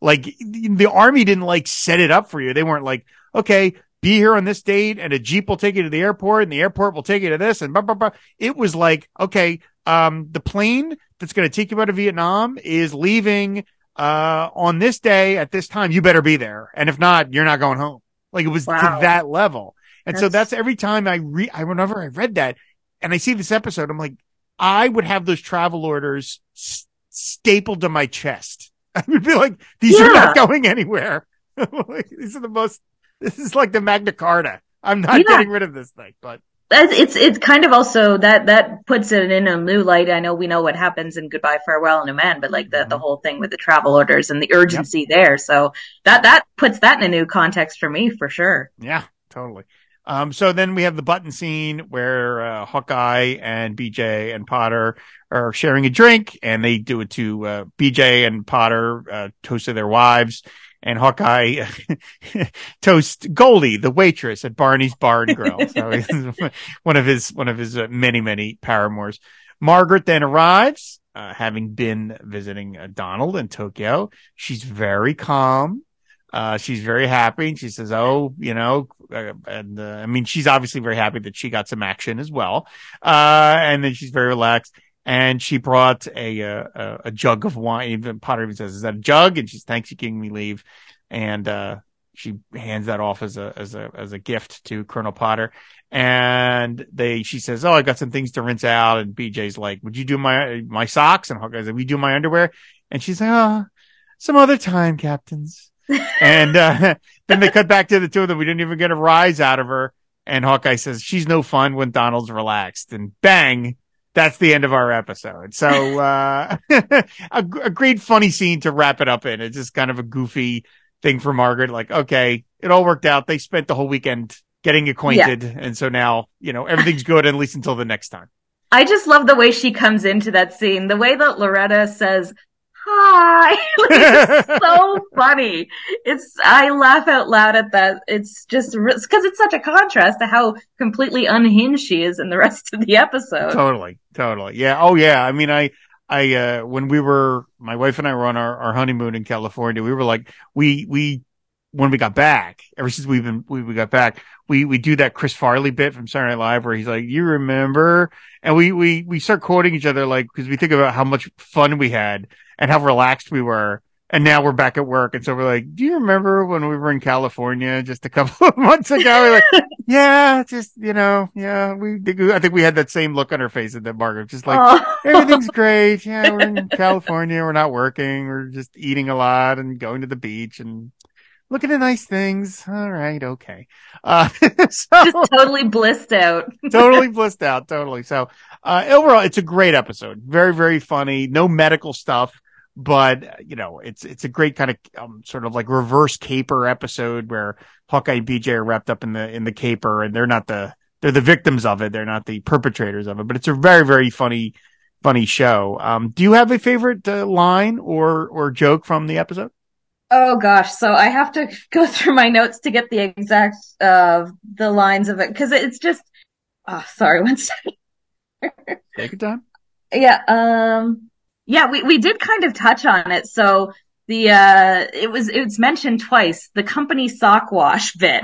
Like the army didn't like set it up for you. They weren't like, okay, be here on this date and a Jeep will take you to the airport and the airport will take you to this and blah, blah, blah. It was like, okay, um, the plane that's going to take you out of Vietnam is leaving, uh, on this day at this time. You better be there. And if not, you're not going home. Like it was wow. to that level. And that's... so that's every time I read, I, whenever I read that and I see this episode, I'm like, I would have those travel orders st- stapled to my chest. I would be like, these yeah. are not going anywhere. like, these are the most, this is like the Magna Carta. I'm not yeah. getting rid of this thing, but it's it's kind of also that that puts it in a new light. I know we know what happens in Goodbye Farewell and Amen, but like the mm-hmm. the whole thing with the travel orders and the urgency yep. there. So that that puts that in a new context for me for sure. Yeah, totally. Um, so then we have the button scene where uh, Hawkeye and BJ and Potter are sharing a drink, and they do it to uh, BJ and Potter uh, toast to their wives, and Hawkeye toast Goldie, the waitress at Barney's Bar and Grill. So one of his one of his uh, many many paramours. Margaret then arrives, uh, having been visiting uh, Donald in Tokyo. She's very calm. Uh, she's very happy. And she says, "Oh, you know," uh, and uh, I mean, she's obviously very happy that she got some action as well. Uh, and then she's very relaxed. And she brought a, a, a jug of wine. Even Potter even says, "Is that a jug?" And she's, "Thanks for giving me leave." And uh, she hands that off as a as a as a gift to Colonel Potter. And they, she says, "Oh, I got some things to rinse out." And BJ's like, "Would you do my my socks?" And Hawkeye's like, "We do my underwear." And she's like, "Oh, some other time, captains." and uh, then they cut back to the two of them. We didn't even get a rise out of her. And Hawkeye says she's no fun when Donald's relaxed. And bang, that's the end of our episode. So uh, a, a great funny scene to wrap it up in. It's just kind of a goofy thing for Margaret. Like, okay, it all worked out. They spent the whole weekend getting acquainted, yeah. and so now you know everything's good at least until the next time. I just love the way she comes into that scene. The way that Loretta says, hi. it's so funny. It's, I laugh out loud at that. It's just, because it's such a contrast to how completely unhinged she is in the rest of the episode. Totally. Totally. Yeah. Oh, yeah. I mean, I, I, uh, when we were, my wife and I were on our, our honeymoon in California, we were like, we, we, when we got back, ever since we've been, we, we got back, we, we do that Chris Farley bit from Saturday Night Live where he's like, you remember? And we, we, we start quoting each other like, cause we think about how much fun we had and how relaxed we were. And now we're back at work. And so we're like, do you remember when we were in California just a couple of months ago? We're like, yeah, just, you know, yeah, we, I think we had that same look on our face at that Margaret, just like, oh. everything's great. Yeah, we're in California. We're not working. We're just eating a lot and going to the beach and looking at the nice things. All right. Okay. Uh, so, just totally blissed out. totally blissed out. Totally. So, uh, overall, it's a great episode. Very, very funny. No medical stuff but you know, it's it's a great kind of um, sort of like reverse caper episode where Hawkeye and BJ are wrapped up in the in the caper, and they're not the they're the victims of it. They're not the perpetrators of it. But it's a very very funny funny show. Um, do you have a favorite uh, line or or joke from the episode? Oh gosh, so I have to go through my notes to get the exact uh the lines of it because it's just. Oh, sorry, one second. Take your time. Yeah. Um. Yeah, we, we did kind of touch on it. So the, uh, it was, it was mentioned twice, the company sock wash bit.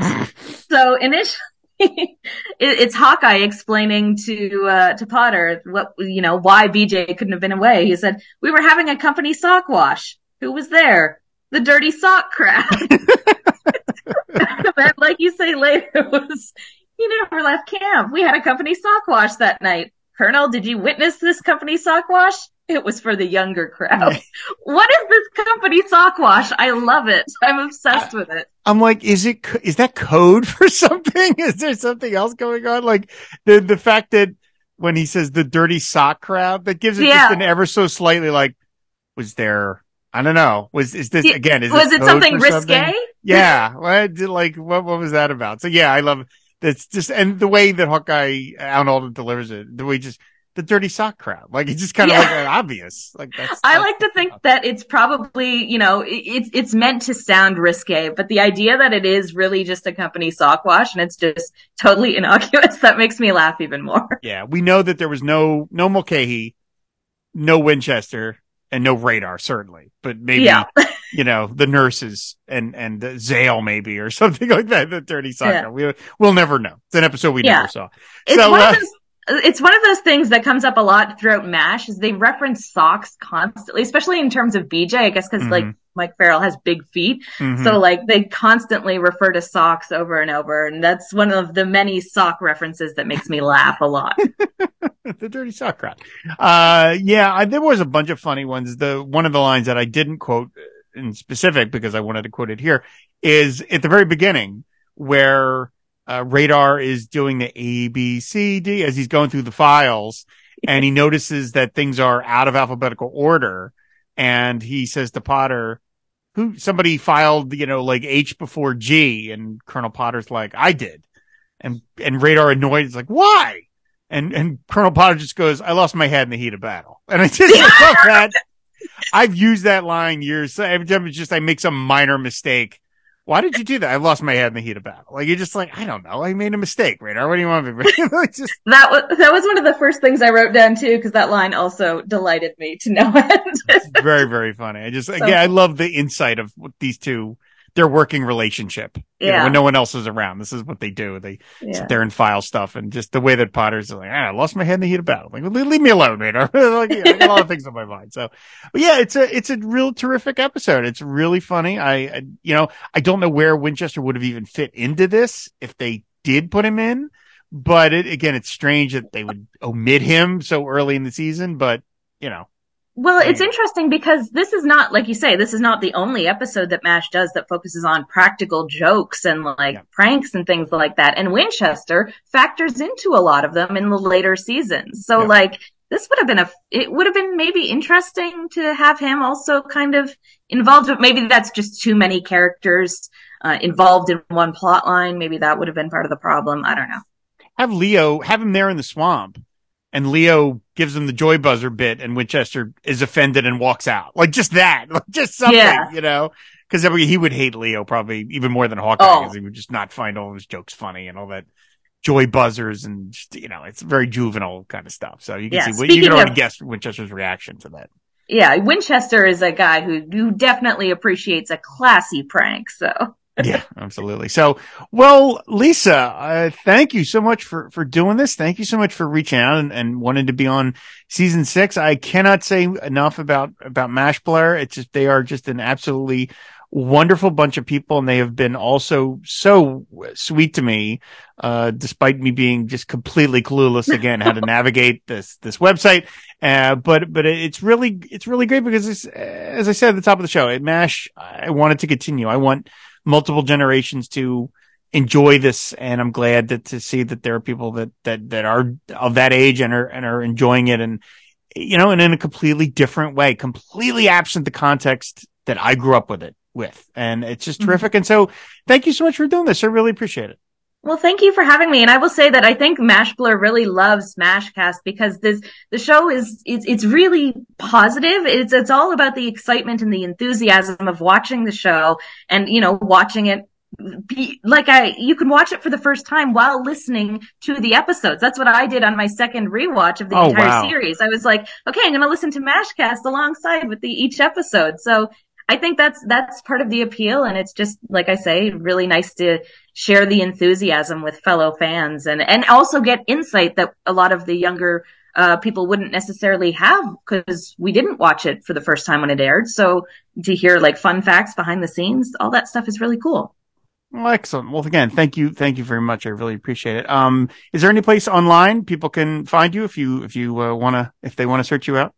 so initially, it, it's Hawkeye explaining to, uh, to Potter what, you know, why BJ couldn't have been away. He said, we were having a company sock wash. Who was there? The dirty sock crowd. but like you say later, it was, he never left camp. We had a company sock wash that night. Colonel, did you witness this company sock wash? it was for the younger crowd. what is this company sock wash? I love it. I'm obsessed with it. I'm like, is it is that code for something? Is there something else going on? Like the, the fact that when he says the dirty sock crowd, that gives it Yeah. just an ever so slightly like, was there, I don't know, was, is this again, is was it something risque? something? Yeah. What, did- like, what, what was that about? So yeah, I love that's just, and the way that Hawkeye, uh, Alan Alda delivers it, the way just, the dirty sock crowd. Like it's just kind of Yeah. like uh, obvious. Like that's, I that's- like to think that it's probably, you know, it's it's meant to sound risque, but the idea that it is really just a company sock wash and it's just totally innocuous, that makes me laugh even more. Yeah, we know that there was no no Mulcahy, no Winchester, and no radar certainly, but maybe Yeah. you know the nurses and and uh, Zale maybe or something like that. The dirty soccer. Yeah. We we'll never know. It's an episode we Yeah. never saw. It's So, one uh, of those it's one of those things that comes up a lot throughout MASH is they reference socks constantly, especially in terms of BJ, I guess because like Mhm. Mike Farrell has big feet. Mhm. So like they constantly refer to socks over and over. And that's one of the many sock references that makes me laugh a lot. the dirty sock crowd. Uh, yeah, I, there was a bunch of funny ones. The one of the lines that I didn't quote in specific because I wanted to quote it here is at the very beginning where uh, Radar is doing the A B C D as he's going through the files, and he notices that things are out of alphabetical order, and he says to Potter. Who somebody filed, you know, like H before G, and Colonel Potter's like, I did, and and Radar annoyed is like, why? And and Colonel Potter just goes, I lost my head in the heat of battle. And I just love that. I've used that line years. Every time it's just I make some minor mistake. Why did you do that? I lost my head in the heat of battle. Like you're just like, I don't know. I made a mistake, Radar. What do you want me to just That was that was one of the first things I wrote down too, because that line also delighted me to no end. very, very funny. I just So- again I love the insight of these two their working relationship. You know, when no one else is around. This is what they do. They yeah. sit there and file stuff and just the way that Potter's like, ah, I lost my head in the heat of battle. Like, leave, leave me alone, man. like, yeah, I got a lot of things on my mind. So, but yeah, it's a, it's a real terrific episode. It's really funny. I, I, you know, I don't know where Winchester would have even fit into this if they did put him in, but it, again, it's strange that they would omit him so early in the season, but you know, Well, it's interesting because this is not, like you say, this is not the only episode that MASH does that focuses on practical jokes and like Yeah. pranks and things like that. And Winchester factors into a lot of them in the later seasons. So Yeah. like, this would have been a, it would have been maybe interesting to have him also kind of involved, but maybe that's just too many characters uh, involved in one plot line. Maybe that would have been part of the problem. I don't know. have Leo, have him there in the swamp. And Leo gives him the joy buzzer bit and Winchester is offended and walks out. Like just that, like just something, Yeah. you know, cause he would hate Leo probably even more than Hawkeye Oh. because he would just not find all his jokes funny and all that joy buzzers and just, you know, it's very juvenile kind of stuff. So you can Yeah, see, you can already of- guess Winchester's reaction to that. Yeah, Winchester is a guy who, who definitely appreciates a classy prank. So yeah, absolutely. So, well, Lisa, uh, thank you so much for, for doing this. Thank you so much for reaching out and, and wanting to be on season six. I cannot say enough about, about Mashblr. It's just, they are just an absolutely wonderful bunch of people and they have been also so sweet to me, uh, despite me being just completely clueless again how to navigate this, this website. Uh, but, but it's really, it's really great because it's, as I said at the top of the show, at MASH, I want it to continue. I want multiple generations to enjoy this. And I'm glad that to see that there are people that, that, that are of that age and are, and are enjoying it. And, you know, and in a completely different way, completely absent the context that I grew up with it with. And it's just Mhm. terrific. And so thank you so much for doing this. I really appreciate it. Well, thank you for having me. And I will say that I think Mashblr really loves Smashcast because this, the show is, it's, it's really positive. It's, it's all about the excitement and the enthusiasm of watching the show and, you know, watching it be like I, you can watch it for the first time while listening to the episodes. That's what I did on my second rewatch of the Oh, entire wow. series. I was like, okay, I'm going to listen to Mashcast alongside with the each episode. So I think that's, that's part of the appeal. And it's just, like I say, really nice to share the enthusiasm with fellow fans and, and also get insight that a lot of the younger, uh, people wouldn't necessarily have because we didn't watch it for the first time when it aired. So to hear like fun facts behind the scenes, all that stuff is really cool. Well, excellent. Well, again, thank you. Thank you very much. I really appreciate it. Um, is there any place online people can find you if you, if you uh, want to, if they want to search you out?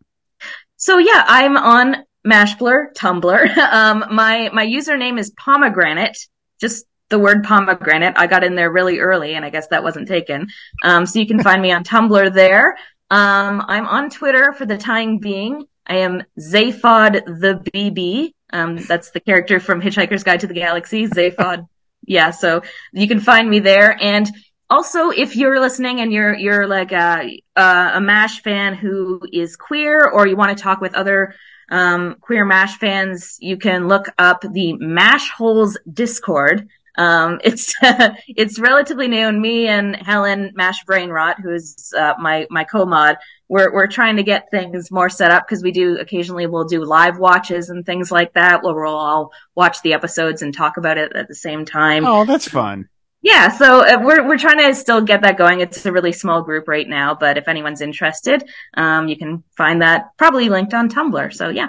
So yeah, I'm on Mashblr, Tumblr. Um, my, my username is pomegranate, just the word pomegranate. I got in there really early and I guess that wasn't taken. Um, so you can find me on Tumblr there. Um, I'm on Twitter for the time being. I am Zaphod the BB. Um, that's the character from Hitchhiker's Guide to the Galaxy, Zaphod. yeah, so you can find me there. And also, if you're listening and you're you're like a a Mash fan who is queer, or you want to talk with other um, queer Mash fans, you can look up the Mash Holes Discord. Um, it's it's relatively new, and me and Helen Mash Brainrot, who's uh, my my co-mod, we're we're trying to get things more set up because we do occasionally we'll do live watches and things like that, where we'll all watch the episodes and talk about it at the same time. Oh, that's fun. Yeah, so uh, we're we're trying to still get that going. It's a really small group right now, but if anyone's interested, um, you can find that probably linked on Tumblr. So yeah.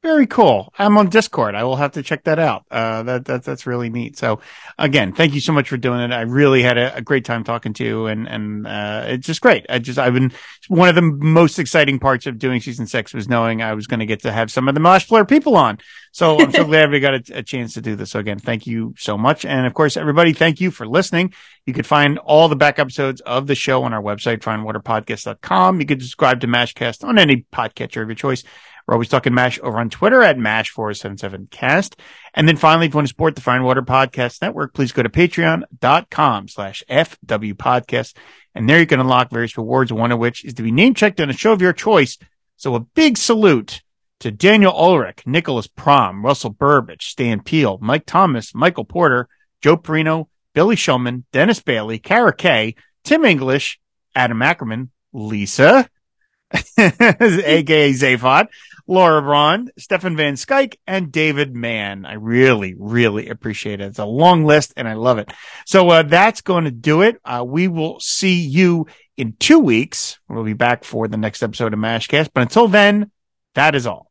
Very cool. I'm on Discord. I will have to check that out. Uh, that, that, that's really neat. So again, thank you so much for doing it. I really had a, a great time talking to you and, and, uh, it's just great. I just, I've been, one of the most exciting parts of doing season six was knowing I was going to get to have some of the Mashblr people on. So I'm so glad we got a, a, chance to do this. So again, thank you so much. And of course, everybody, thank you for listening. You could find all the back episodes of the show on our website, fireandwaterpodcast.com. You could subscribe to Mashcast on any podcatcher of your choice. We're always talking MASH over on Twitter at MASH4077cast. And then finally, if you want to support the Fire and Water Podcast Network, please go to patreon.com slash FW Podcast. And there you can unlock various rewards, one of which is to be name checked on a show of your choice. So a big salute to Daniel Ulrich, Nicholas Prom, Russell Burbage, Stan Peel, Mike Thomas, Michael Porter, Joe Perino, Billy Shulman, Dennis Bailey, Kara Kay, Tim English, Adam Ackerman, Lisa, aka Zaphod, Laura Braun, Stefan Van Skyke, and David Mann. I really, really appreciate it. It's a long list and I love it. So, uh, that's going to do it. Uh, we will see you in two weeks. We'll be back for the next episode of Mashcast. But until then, that is all.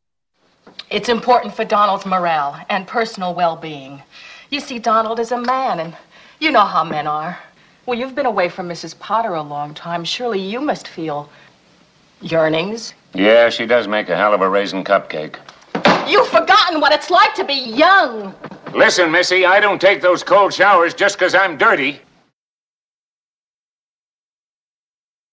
It's important for Donald's morale and personal well-being. You see, Donald is a man and you know how men are. Well, you've been away from Mrs. Potter a long time. Surely you must feel yearnings, yeah, she does make a hell of a raisin cupcake. You've forgotten what it's like to be young. Listen, Missy, I don't take those cold showers just because I'm dirty.